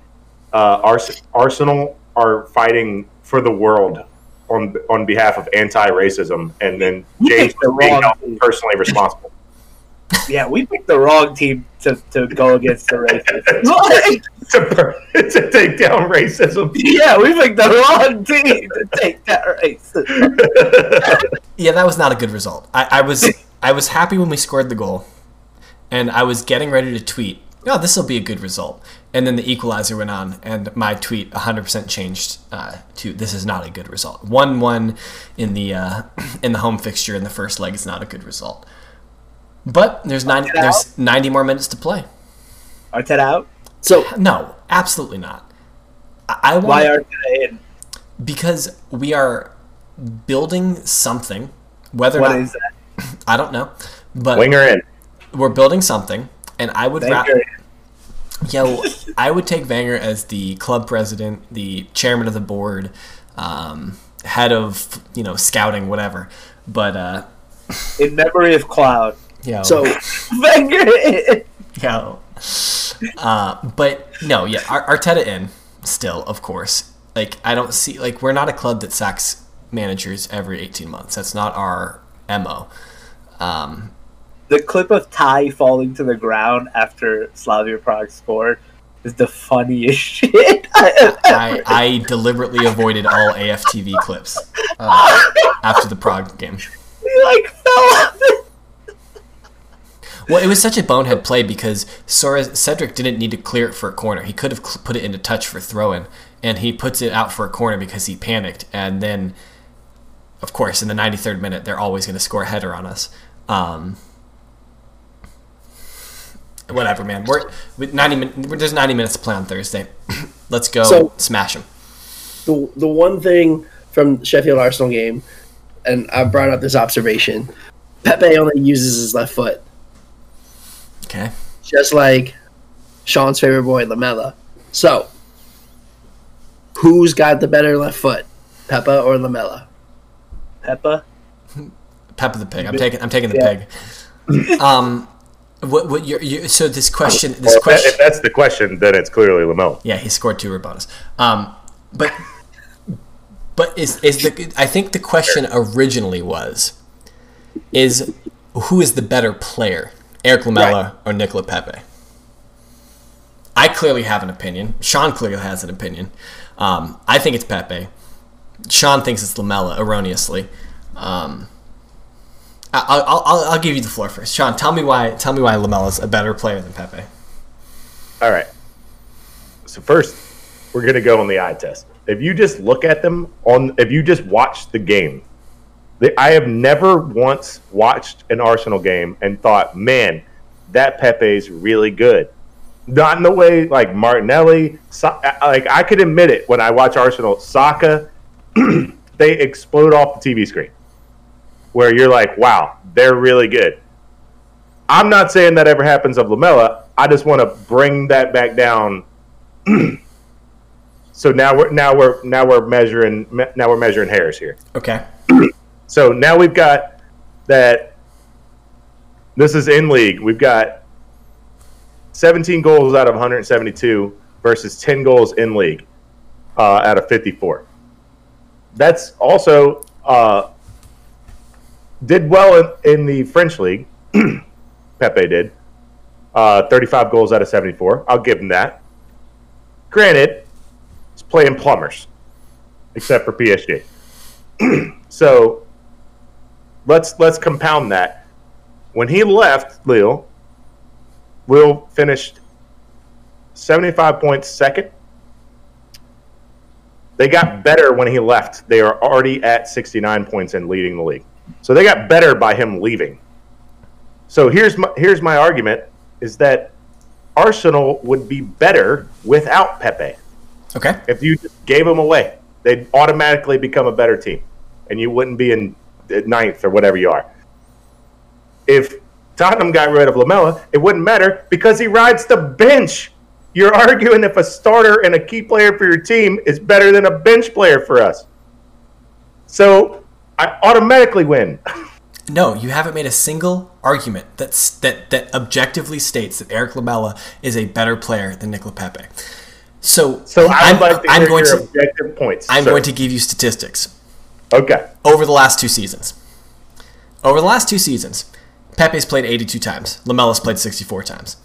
uh, Ars- Arsenal are fighting for the world on on behalf of anti-racism, and then You James the being wrong held personally responsible. yeah, we picked the wrong team to, to go against the racists. To, to take down racism. yeah, we picked the wrong team to take that racism. Yeah, that was not a good result. I, I was I was happy when we scored the goal, and I was getting ready to tweet, "Oh, this will be a good result." And then the equalizer went on, and my tweet 100% changed uh, to, "This is not a good result." One-one in the uh, in the home fixture in the first leg is not a good result. But there's 90 there's 90 more minutes to play. Arteta out? So No, absolutely not. I, I want Why Arteta in? because we are building something. Whether or What not is that? I don't know, but Winger in. we're building something, and I would ra- Wenger. Yo, I would take Wenger as the club president, the chairman of the board, um, head of you know scouting, whatever. But uh, In memory of Cloud. yo, so Wenger, yo, uh, but no, yeah, Arteta in still, of course. Like I don't see like we're not a club that sacks managers every eighteen months. That's not our mo. Um, The clip of Ty falling to the ground after Slavia Prague scored is the funniest shit. I, I deliberately avoided all AFTV clips uh, after the Prague game. he like fell off. Well, it was such a bonehead play because Soares, Cedric didn't need to clear it for a corner. He could have cl- put it into touch for throw in, and he puts it out for a corner because he panicked. And then, of course, in the 93rd minute, they're always going to score a header on us. Um, whatever, man. We're with 90 min- There's 90 minutes to play on Thursday. Let's go So- smash them. the the one thing from Sheffield Arsenal game, and I brought up this observation: Pepe only uses his left foot, Okay. just like Sean's favorite boy Lamela. So, who's got the better left foot, Peppa or Lamela? Peppa. Peppa the pig. I'm taking. I'm taking the Yeah. pig. Um, what? What? You're, you so this question. This Well, question. if that's the question, then it's clearly Lamela. Yeah, he scored two bonus. Um, but but is is the I think the question originally was is who is the better player, Eric Lamela or Nicola Pepe? I clearly have an opinion. Sean clearly has an opinion. Um, I think it's Pepe. Sean thinks it's Lamela erroneously. Um, I'll, I'll, I'll, give you the floor first. Sean, tell me why. Tell me why Lamela's a better player than Pepe. All right. So first, we're gonna go on the eye test. If you just look at them on, if you just watch the game, I have never once watched an Arsenal game and thought, man, that Pepe's really good. Not in the way like Martinelli. Sa- like I could admit it when I watch Arsenal. Saka, they explode off the TV screen, where you're like, wow, they're really good. I'm not saying that ever happens of Lamela. I just want to bring that back down. so now we're now we're now we're measuring now we're measuring hairs here. Okay. So now we've got that. This is in league. We've got 17 goals out of 172 versus 10 goals in league uh, out of 54. That's also uh, did well in, in the French league. Pepe did uh, 35 goals out of 74. I'll give him that. Granted, he's playing plumbers, except for PSG. so let's let's compound that. When he left Lille, Lille finished 75 points second. They got better when he left. They are already at 69 points and leading the league. So they got better by him leaving. So here's my here's my argument is that Arsenal would be better without Pepe. Okay. If you just gave him away, they'd automatically become a better team, and you wouldn't be in ninth or whatever you are. If Tottenham got rid of Lamela, it wouldn't matter because he rides the bench. You're arguing if a starter and a key player for your team is better than a bench player for us. So I automatically win. No, you haven't made a single argument that's that that objectively states that Eric Lamela is a better player than Nicola Pepe. So, So I'm, like to I'm going to objective points. I'm going to give you statistics Okay. over the last two seasons. Over the last two seasons, Pepe's played 82 times. Lamela's played 64 times.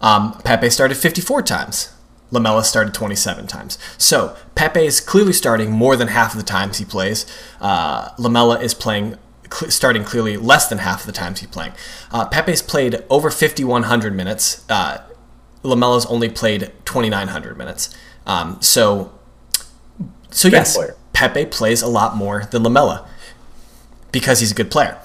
Um, Pepe started 54 times. Lamela started 27 times. So Pepe is clearly starting more than half of the times he plays. Uh, Lamela is playing cl- starting clearly less than half of the times he's playing. Uh, Pepe's played over 5,100 minutes. Uh, Lamela's only played 2,900 minutes. Um, so, so yes, player. Pepe plays a lot more than Lamela because he's a good player.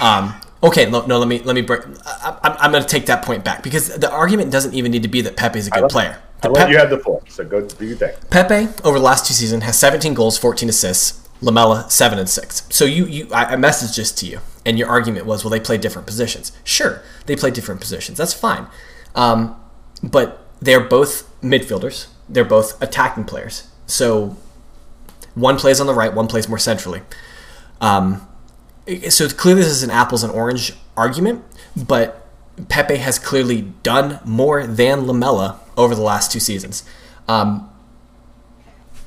Um, okay, no, no, let me let me. Break, I, I'm, I'm going to take that point back because the argument doesn't even need to be that Pepe's a good player. I'll let you have the floor. So go do your thing. Pepe over the last two seasons has 17 goals, 14 assists. Lamela seven and six. So you you I, I messaged this to you, and your argument was, well, they play different positions. Sure, they play different positions. That's fine, um, but they're both midfielders. They're both attacking players. So one plays on the right, one plays more centrally. Um, so clearly, this is an apples and orange argument, but Pepe has clearly done more than Lamela over the last two seasons. Um,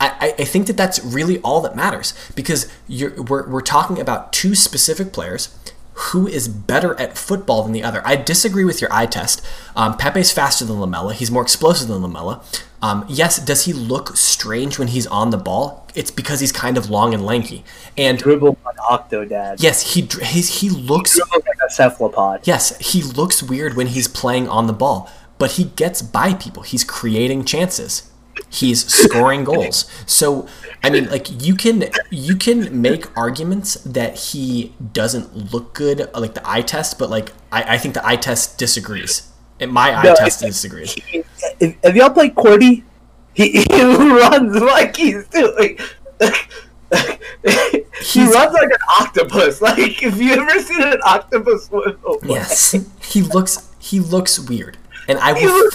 I, I think that that's really all that matters because you're, we're, we're talking about two specific players. Who is better at football than the other? I disagree with your eye test. Um, Pepe's faster than Lamela. He's more explosive than Lamela. Um, yes, does he look strange when he's on the ball? It's because he's kind of long and lanky. And Dribble like Octodad. yes, he he's, he looks Dribble like a cephalopod. Yes, he looks weird when he's playing on the ball, but he gets by people. He's creating chances. He's scoring goals. So, I mean, like you can you can make arguments that he doesn't look good, like the eye test, but like I, I think the eye test disagrees. And my eye No, test disagrees. If, if y'all play Cordy, he, he runs like he's doing. he He's- runs like an octopus. Like if you ever seen an octopus swim Yes, he looks he looks weird, and I will.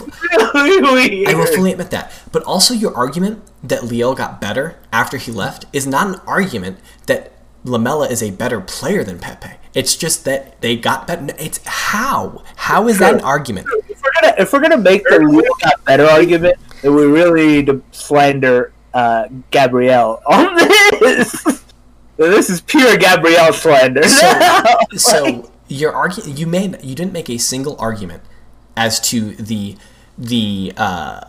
really. I will fully admit that. But also, your argument that Lille got better after he left is not an argument that Lamela is a better player than Pepe. It's just that they got better. It's how? How is that an argument? if we're gonna if we're gonna make the Lille got better argument, then we really need to slander uh, Gabriel on this. this is pure Gabriel slander. So, so your argu- you made you didn't make a single argument as to the the uh,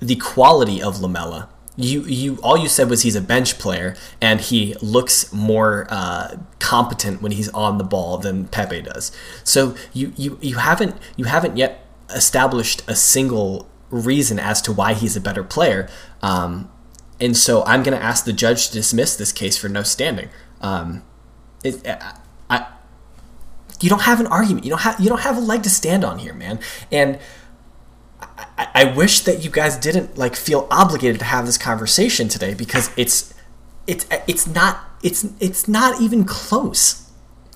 the quality of Lamela. You you all you said was he's a bench player and he looks more uh, competent when he's on the ball than Pepe does. So you, you you haven't you haven't yet established a single reason as to why he's a better player. Um, and so I'm going to ask the judge to dismiss this case for no standing. Um, it, I, I, you don't have an argument. You don't have you don't have a leg to stand on here, man. And I, I wish that you guys didn't like feel obligated to have this conversation today because it's it's it's not it's it's not even close.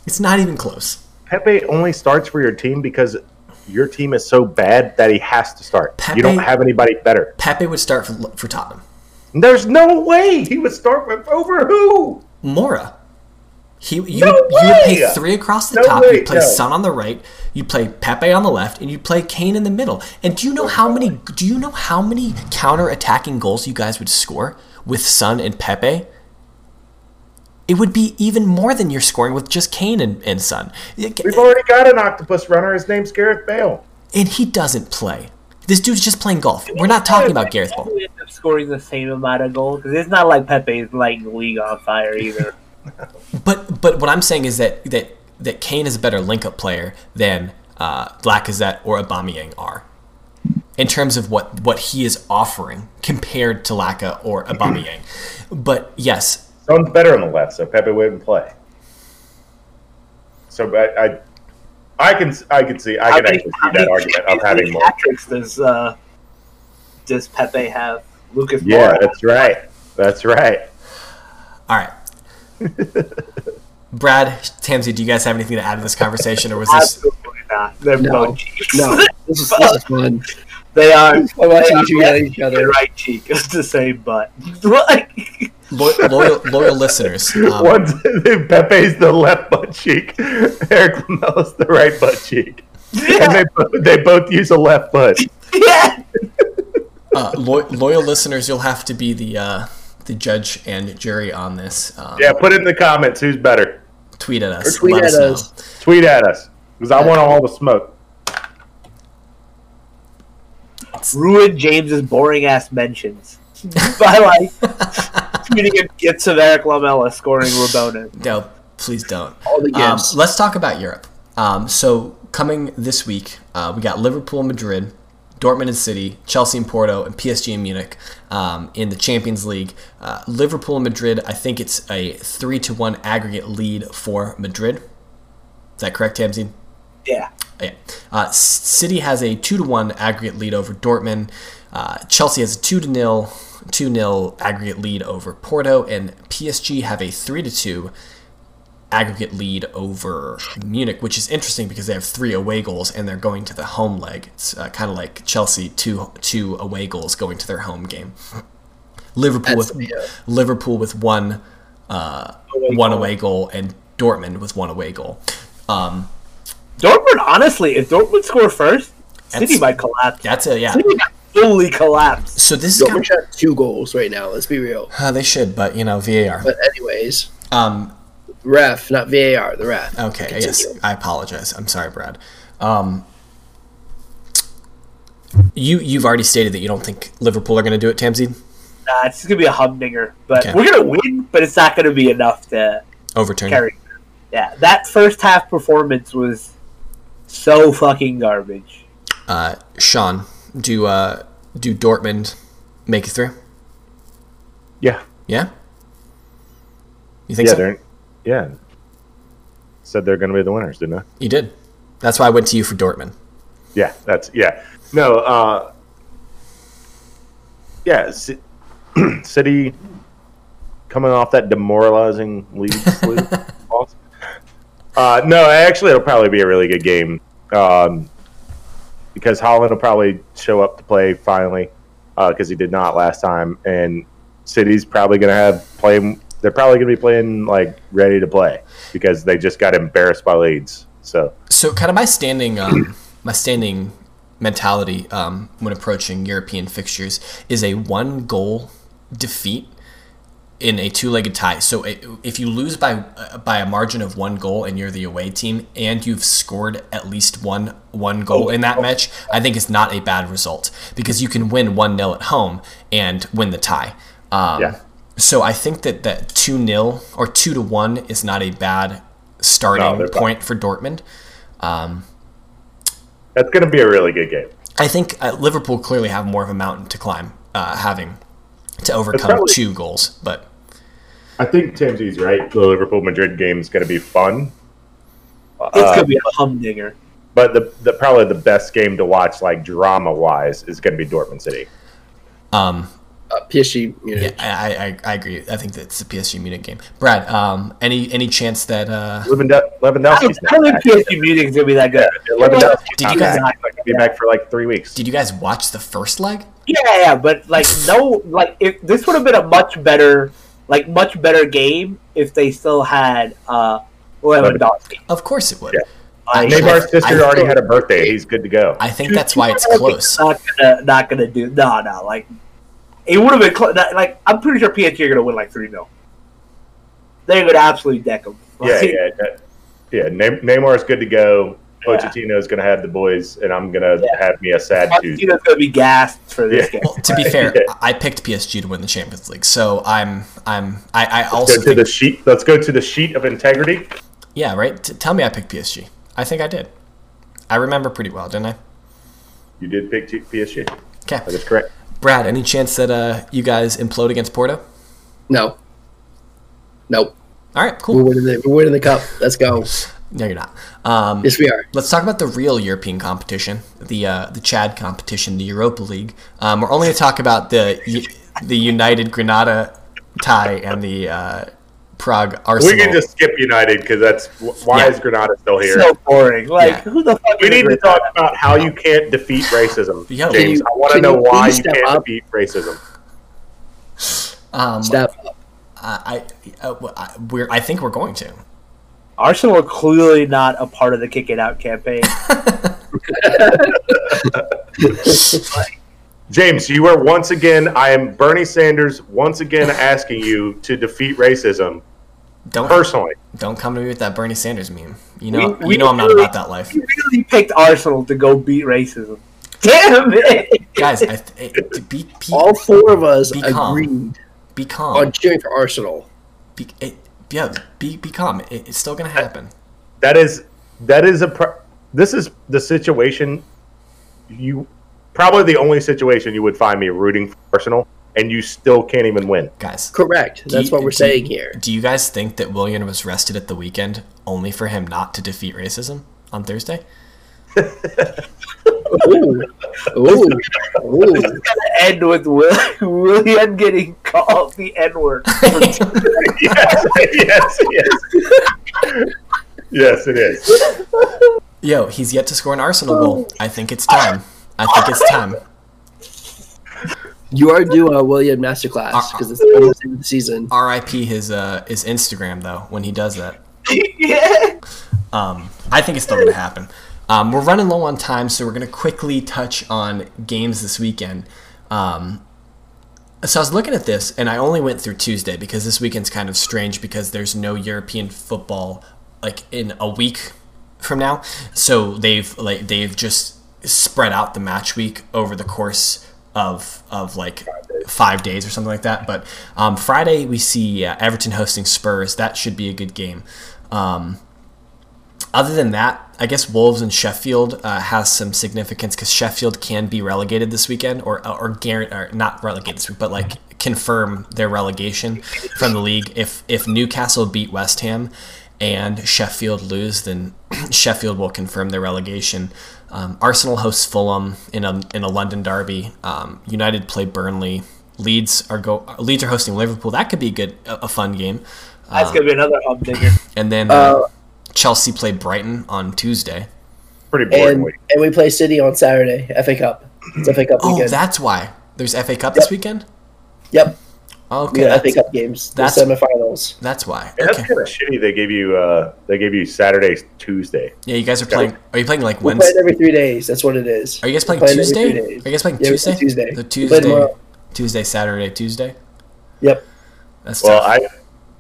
It's not even close. Pepe only starts for your team because your team is so bad that he has to start. Pepe- you don't have anybody better. Pepe would start for, for Tottenham. There's no way he would start with over who. Moura. He, you, No would, you would play three across the No top. way, You'd play no. Son on the right. You play Pepe on the left, and you play Kane in the middle. And do you know how many? Do you know how many counter-attacking goals you guys would score with Son and Pepe? It would be even more than you're scoring with just Kane and, and Son. We've eh, already got an octopus runner. His name's Gareth Bale. And he doesn't play. This dude's just playing golf. We're not talking about Gareth Bale. We end up scoring the same amount of goals because it's not like Pepe's lighting the league on fire either. But but what I'm saying is that that that Kane is a better link-up player than uh, Lacazette or Aubameyang are. In terms of what what he is offering compared to Laka or Aubameyang. but yes, Someone's better on the left, so Pepe wouldn't play. So I, I, I can I can see I can many- actually see that many argument of Champions having more. hat does uh, does Pepe have? Lucas Yeah, Moura. that's right. That's right. all right. Brad, Tamsy, do you guys have anything to add to this conversation, or was this? Absolutely not. They're No. No, this is, this is fun. they are. I'm watching you two they at each other. right cheek is the same butt. like, Lo- loyal, loyal listeners, um, One's Pepe's the left butt cheek. Eric Lamela's the right butt cheek, and they both, they both use a left butt. yeah. uh, lo- loyal listeners, you'll have to be the uh, the judge and jury on this. Um, Yeah, put it in the comments. Who's better? Tweet at us. Or tweet let at us us. Tweet at us because I want all the smoke. Ruin James's boring ass mentions by like tweeting him gifts of Eric Lamela scoring Rabona. No, please don't. All the Um, gifts. let's talk about Europe. Um, so coming this week, uh, we got Liverpool, Madrid, Dortmund and City, Chelsea and Porto, and PSG and Munich um, in the Champions League. Uh, Liverpool and Madrid, I think it's a three to one aggregate lead for Madrid. Is that correct, Tamzeed? Yeah. Yeah. Uh, City has a two to one aggregate lead over Dortmund. Uh, Chelsea has a two to nil, two nil aggregate lead over Porto, and PSG have a three to two aggregate lead over Munich, which is interesting because they have three away goals and they're going to the home leg. It's uh, kind of like Chelsea two two away goals going to their home game. Liverpool That's with the, uh, Liverpool with one uh, Away one goal. away goal and Dortmund with one away goal. Um, Dortmund, honestly, if Dortmund score first, City That's- might collapse. that's a yeah. City might fully collapse. So this is kind Dortmund shot two goals right now. Let's be real. Uh, they should, but you know, VAR. But anyways, Um, ref, not VAR. The ref. okay, Continue. yes, I apologize. I'm sorry, Brad. Um, you you've already stated that you don't think Liverpool are going to do it, Tamzeed. Nah, it's gonna be a humdinger, but Okay. we're gonna win. But it's not gonna be enough to Overturn. carry. Yeah, that first half performance was so fucking garbage. Uh, Sean, do uh, do Dortmund make it through? Yeah, Yeah. You think yeah, so? Yeah. Said they're going to be the winners, didn't I? You did. That's why I went to you for Dortmund. Yeah, that's yeah. No, uh yeah, C- City coming off that demoralizing lead loss. Uh no, actually it'll probably be a really good game. Um because Haaland will probably show up to play finally because he did not last time and City's probably going to have playing they're probably going to be playing like ready to play because they just got embarrassed by Leeds. So, So, kind of my standing, um, my standing mentality um, when approaching European fixtures is a one goal defeat in a two-legged tie. So, if you lose by uh, by a margin of one goal and you're the away team, and you've scored at least one one goal in that match, I think it's not a bad result because you can win one 0 at home and win the tie. Um, Yeah. So I think that that two 0 or two to one is not a bad starting No, they're point for Dortmund. Um, that's going to be a really good game. I think uh, Liverpool clearly have more of a mountain to climb, uh, having to overcome probably- two goals. But I think Timsy's right. The Liverpool Madrid game is going to be fun. It's Uh, gonna be a humdinger. but the, the probably the best game to watch, like drama wise, is going to be Dortmund City. um, Uh, PSG. Munich. yeah, I, I, I agree. I think that's the PSG Munich game. Brad, um, any any chance that uh, Lewandowski, I don't, Lewandowski's I don't think. PSG Munich gonna be that good. Lewandowski's Did you guys- back. He's not going to be back for like three weeks. did you guys watch the first leg? Yeah, yeah, but like no, like if this would have been a much better, like much better game if they still had uh Lewandowski. Of course it would. Yeah. Like, Neymar's sister I- already had a birthday. He's good to go. I think that's why it's close. Not gonna, not gonna do. No, no, like it would have been close. Like I'm pretty sure PSG are gonna win like three 0 They're gonna absolutely deck them. Yeah, yeah, that- yeah. Ney- Neymar's good to go. Yeah. Pochettino's going to have the boys, and I'm going to Yeah. have me a sad Tuesday. Pochettino's gonna be gassed for this Yeah. game. Well, to be fair, Yeah. I picked PSG to win the Champions League, so I'm I'm I, I Let's also go to think, the sheet. Let's go to the sheet of integrity. yeah right. T- tell me I picked PSG. I think I did. I remember pretty well, didn't I? you did pick T- PSG. Okay, That is correct. Brad. Any chance that uh, you guys implode against Porto? No. Nope. All right, We're cool. winning the we're winning the cup. Let's go. No, you're not. Um, Yes, we are. Let's talk about the real European competition, the uh, the Chad competition, the Europa League. Um, we're only going to talk about the the United Granada tie and the uh, Prague Arsenal. We can just skip United because that's why Yeah. is Granada still here? So boring. Like Yeah. who the fuck? we need to Granada? talk about how you can't defeat racism, Yo. James. you- I want to know you why you can't up? defeat racism. um, Step up. I, I, uh, I- we're I think we're going to. Arsenal are clearly not a part of the kick it out campaign. James, you are once again. I am Bernie Sanders once again asking you to defeat racism Don't personally. don't come to me with that Bernie Sanders meme. You know We- we you know I'm not really- about that life, you really picked Arsenal to go beat racism. Damn it! guys. I, th- it, to be, be, All four of us Be calm. agreed be calm. on cheering for Arsenal. Be, it, yeah, be be calm. It, it's still gonna happen. That is that is a. Pro- this is the situation. You probably the only situation you would find me rooting for Arsenal, and you still can't even win. Guys, Correct. That's you- what we're do- saying here. Do you guys think that Willian was rested at the weekend only for him not to defeat racism on Thursday? Ooh. Ooh. Ooh. This is gonna End with Will- Willian getting called the N word. yes, yes, yes. yes, it is. Yo, he's yet to score an Arsenal goal. I think it's time. I think it's time. You are due a Willian masterclass because it's almost the end of the season. R.I.P. his uh his Instagram though when he does that. yeah. Um, I think it's still gonna happen. Um, we're running low on time, so we're gonna quickly touch on games this weekend. Um, so I was looking at this, and I only went through Tuesday because this weekend's kind of strange because there's no European football like in a week from now. So they've like they've just spread out the match week over the course of of like five days or something like that. But um, Friday we see uh, Everton hosting Spurs. That should be a good game. Um, other than that, I guess Wolves and Sheffield uh, has some significance because Sheffield can be relegated this weekend, or or, guarantee, or not relegated this week, but like confirm their relegation from the league. If if Newcastle beat West Ham and Sheffield lose, then Sheffield will confirm their relegation. Um, Arsenal hosts Fulham in a in a London derby. Um, United play Burnley. Leeds are go Leeds are hosting Liverpool. That could be a good a, a fun game. That's Um, gonna be another humdinger. and then uh, Uh, Chelsea play Brighton on Tuesday. Pretty boring and and we play City on Saturday. FA Cup. It's FA Cup Oh, weekend. that's why. There's FA Cup this weekend? yep. Okay, We got FA that's, Cup games. The that's- semifinals. that's why. Yeah, that's kind of shitty. They gave you uh, they gave you Saturday, Tuesday. Yeah, you guys are playing. Are you playing like We're Wednesday? playing every three days. That's what it is. Are you guys playing playing every Tuesday? three Are days. you guys playing Yeah, Tuesday? play Tuesday. The Tuesday. Tuesday, Saturday, Tuesday. Yep. That's Well, tough. I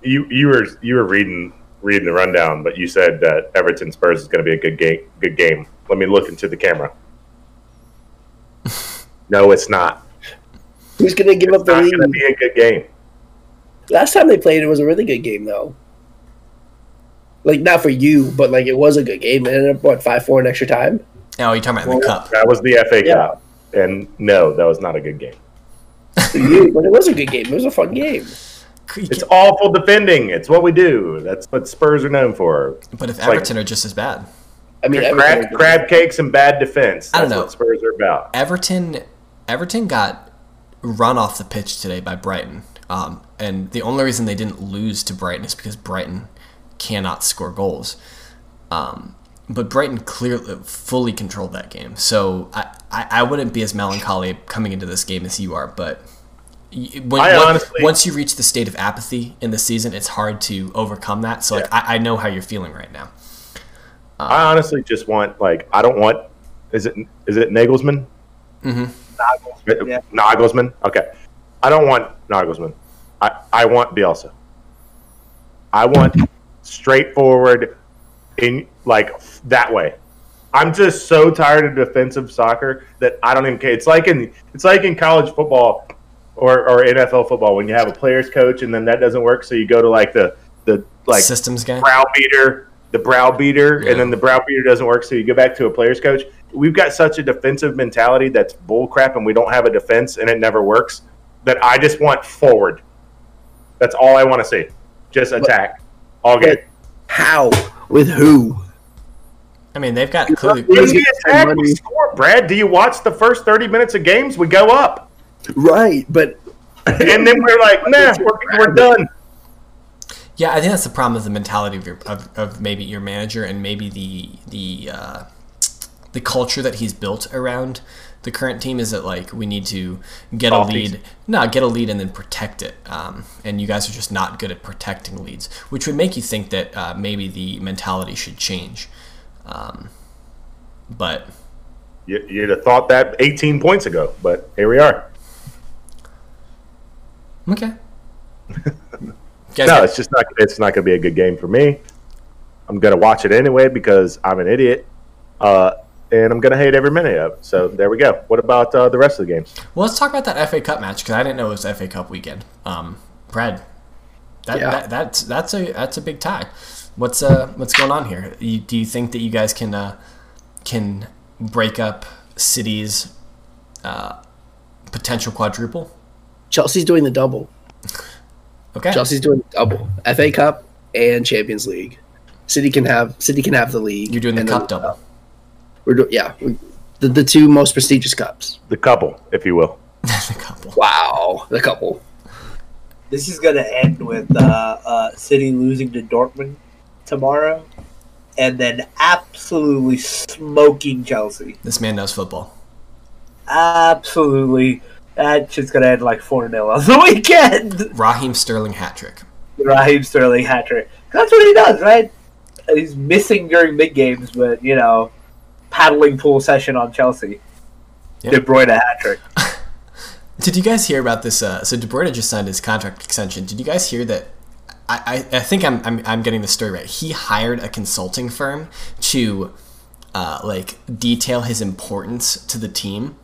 you you were you were reading reading the rundown, but you said that Everton Spurs is going to be a good game. Good game. Let me look into the camera. no, it's not. Who's gonna give up It's the not going to be a good game. Last time they played, it was a really good game though. Like not for you, but like it was a good game. It ended up what five four in extra time. oh, you're talking about in the cup. That was the FA Yeah. Cup, and no, that was not a good game. For you, but it was a good game. It was a fun game. It's awful defending. It's what we do. That's what Spurs are known for. But if like- Everton are just as bad, I mean, crab, crab cakes and bad defense. I don't know. what Spurs are about. Everton, Everton got run off the pitch today by Brighton, um, and the only reason they didn't lose to Brighton is because Brighton cannot score goals. Um, but Brighton clearly fully controlled that game, so I, I, I wouldn't be as melancholy coming into this game as you are. But when, honestly- once you reach the state of apathy in the season, it's hard to overcome that. So like I, I know how you're feeling right now. I honestly just want like I don't want. Is it is it Nagelsmann? Yeah. Nagelsmann. Okay, I don't want Nagelsmann. I I want Bielsa. I want straightforward, in like that way. I'm just so tired of defensive soccer that I don't even care. It's like in it's like in college football or, or NFL football when you have a players coach and then that doesn't work, so you go to like the the like Systems guy. brow beater, the brow beater, Yeah. and then the brow beater doesn't work, so you go back to a player's coach. We've got such a defensive mentality that's bullcrap, and we don't have a defense, and it never works. That I just want forward. That's all I want to see. Just attack. All good. How? With who? I mean, they've got clearly. We attack, we score. Brad, do you watch the first thirty minutes of games? We go up, Right, but and then we're like, nah, we're, we're done. Yeah, I think that's the problem with the mentality of, your, of, of maybe your manager and maybe the the uh, the culture that he's built around the current team is that like we need to get a lead, no, get a lead and then protect it. Um, and you guys are just not good at protecting leads, which would make you think that uh, maybe the mentality should change. Um, but You, you'd have thought that 18 points ago, but here we are. okay, No, it's just not. It's not going to be a good game for me. I'm going to watch it anyway because I'm an idiot, uh, and I'm going to hate every minute of it. So there we go. What about uh, the rest of the games? Well, let's talk about that FA Cup match because I didn't know it was FA Cup weekend. Um, Brad, that, Yeah. that that's that's a that's a big tie. What's uh what's going on here? You, do you think that you guys can uh, can break up City's uh, potential quadruple? Chelsea's doing the double. Okay, Chelsea's doing the double. FA Cup and Champions League. City can have City can have the league. you're doing the cup then- double. We're do, yeah, we, the the two most prestigious cups. The couple, if you will. the couple. Wow, the couple. This is going to end with uh, uh, City losing to Dortmund tomorrow, and then absolutely smoking Chelsea. This man knows football. Absolutely, that's just going to end like four 0 on the weekend. Raheem Sterling hat trick. Raheem Sterling hat trick. That's what he does, right? He's missing during big games, but you know, paddling pool session on Chelsea. Yep. De Bruyne hat trick. Did you guys hear about this? Uh, so De Bruyne just signed his contract extension. Did you guys hear that? I, I, I think I'm, I'm, I'm getting the story right. He hired a consulting firm to uh, like detail his importance to the team,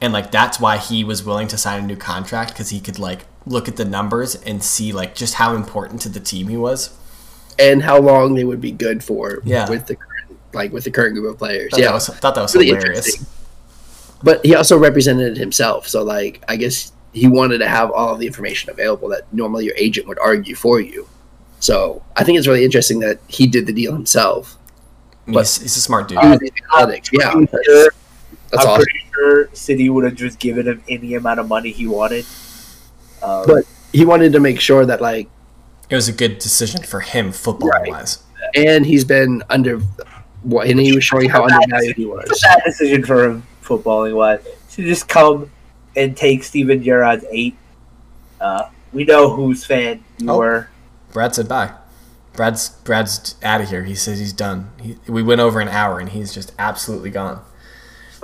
and like that's why he was willing to sign a new contract because he could like look at the numbers and see like just how important to the team he was. And how long they would be good for Yeah. with the current like with the current group of players. Thought yeah. that was, thought that was Really hilarious. interesting. But he also represented himself, so like I guess he wanted to have all of the information available that normally your agent would argue for you. So I think it's really interesting that he did the deal himself. I he's, he's a smart dude. He was the analytics. Yeah, I'm that's, sure- that's I'm awesome. pretty sure City would have just given him any amount of money he wanted. Um, But- He wanted to make sure that like, It was a good decision for him, football wise. and he's been under, what, and he was showing how undervalued he it's a was. bad decision for him footballing wise to just come and take Steven Gerrard's eight. Uh, we know whose fan you Oh. were. Brad said bye. Brad's Brad's out of here. He says he's done. He, we went over an hour and he's just absolutely gone.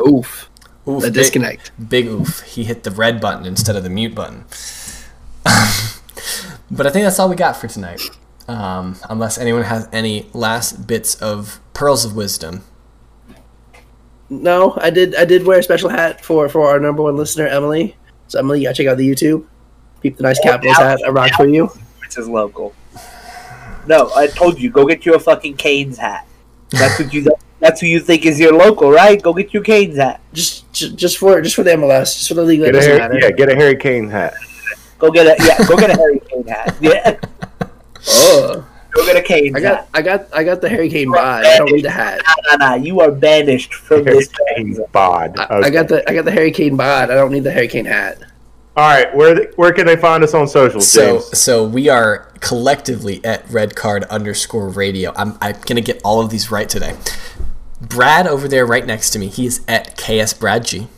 Oof, Oof, the big, disconnect. big oof. He hit the red button instead of the mute button. but I think that's all we got for tonight. Um, unless anyone has any last bits of pearls of wisdom. No, I did. I did wear a special hat for for our number one listener, Emily. So Emily, you gotta check out the YouTube. Peep the nice Capitals hat. I rock for you. Which is local. No, I told you, go get you a fucking Canes hat. That's what you. That's who you think is your local, right? Go get your Canes hat. Just, just, just for just for the MLS, just for the league Get a Harry, matter. yeah, get a Harry Kane hat. Go get a yeah. Go get a Harry Kane hat. Yeah. Oh, Go get a Canes I hat. got, I got, I got the Harry Kane bod. I don't need the hat. Nah, nah, nah. You are banished from Harry this. Kane bod. I, I got the, I got the Harry Kane bod. I don't need the Harry Kane hat. All right, where where can they find us on social, So James? so we are collectively at red card underscore radio. I'm I'm gonna get all of these right today. Brad over there right next to me, he is at KS Brad G.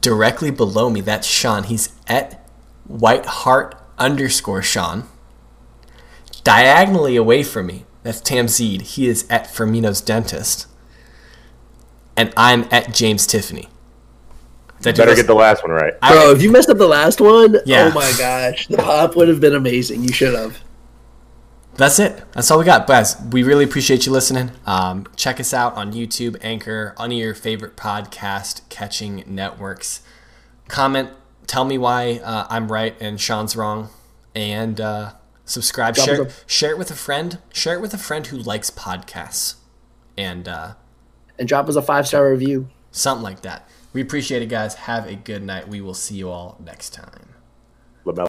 Directly below me, that's Sean. He's at White Hart underscore Sean. Diagonally away from me, that's Tamzeed. He is at Firmino's dentist. And I'm at James Tiffany. Did I Better those- get the last one right. I- Bro, if you messed up the last one, Yeah. oh my gosh, the pop would have been amazing. You should have. That's it. That's all we got, guys. We really appreciate you listening. Um, check us out on YouTube, Anchor, on your favorite podcast catching networks. Comment, tell me why uh, I'm right and Sean's wrong, and uh, subscribe. Drop Share, us share it with a friend. Share it with a friend who likes podcasts. And uh, and drop us a five star review. Something like that. We appreciate it, guys. Have a good night. We will see you all next time.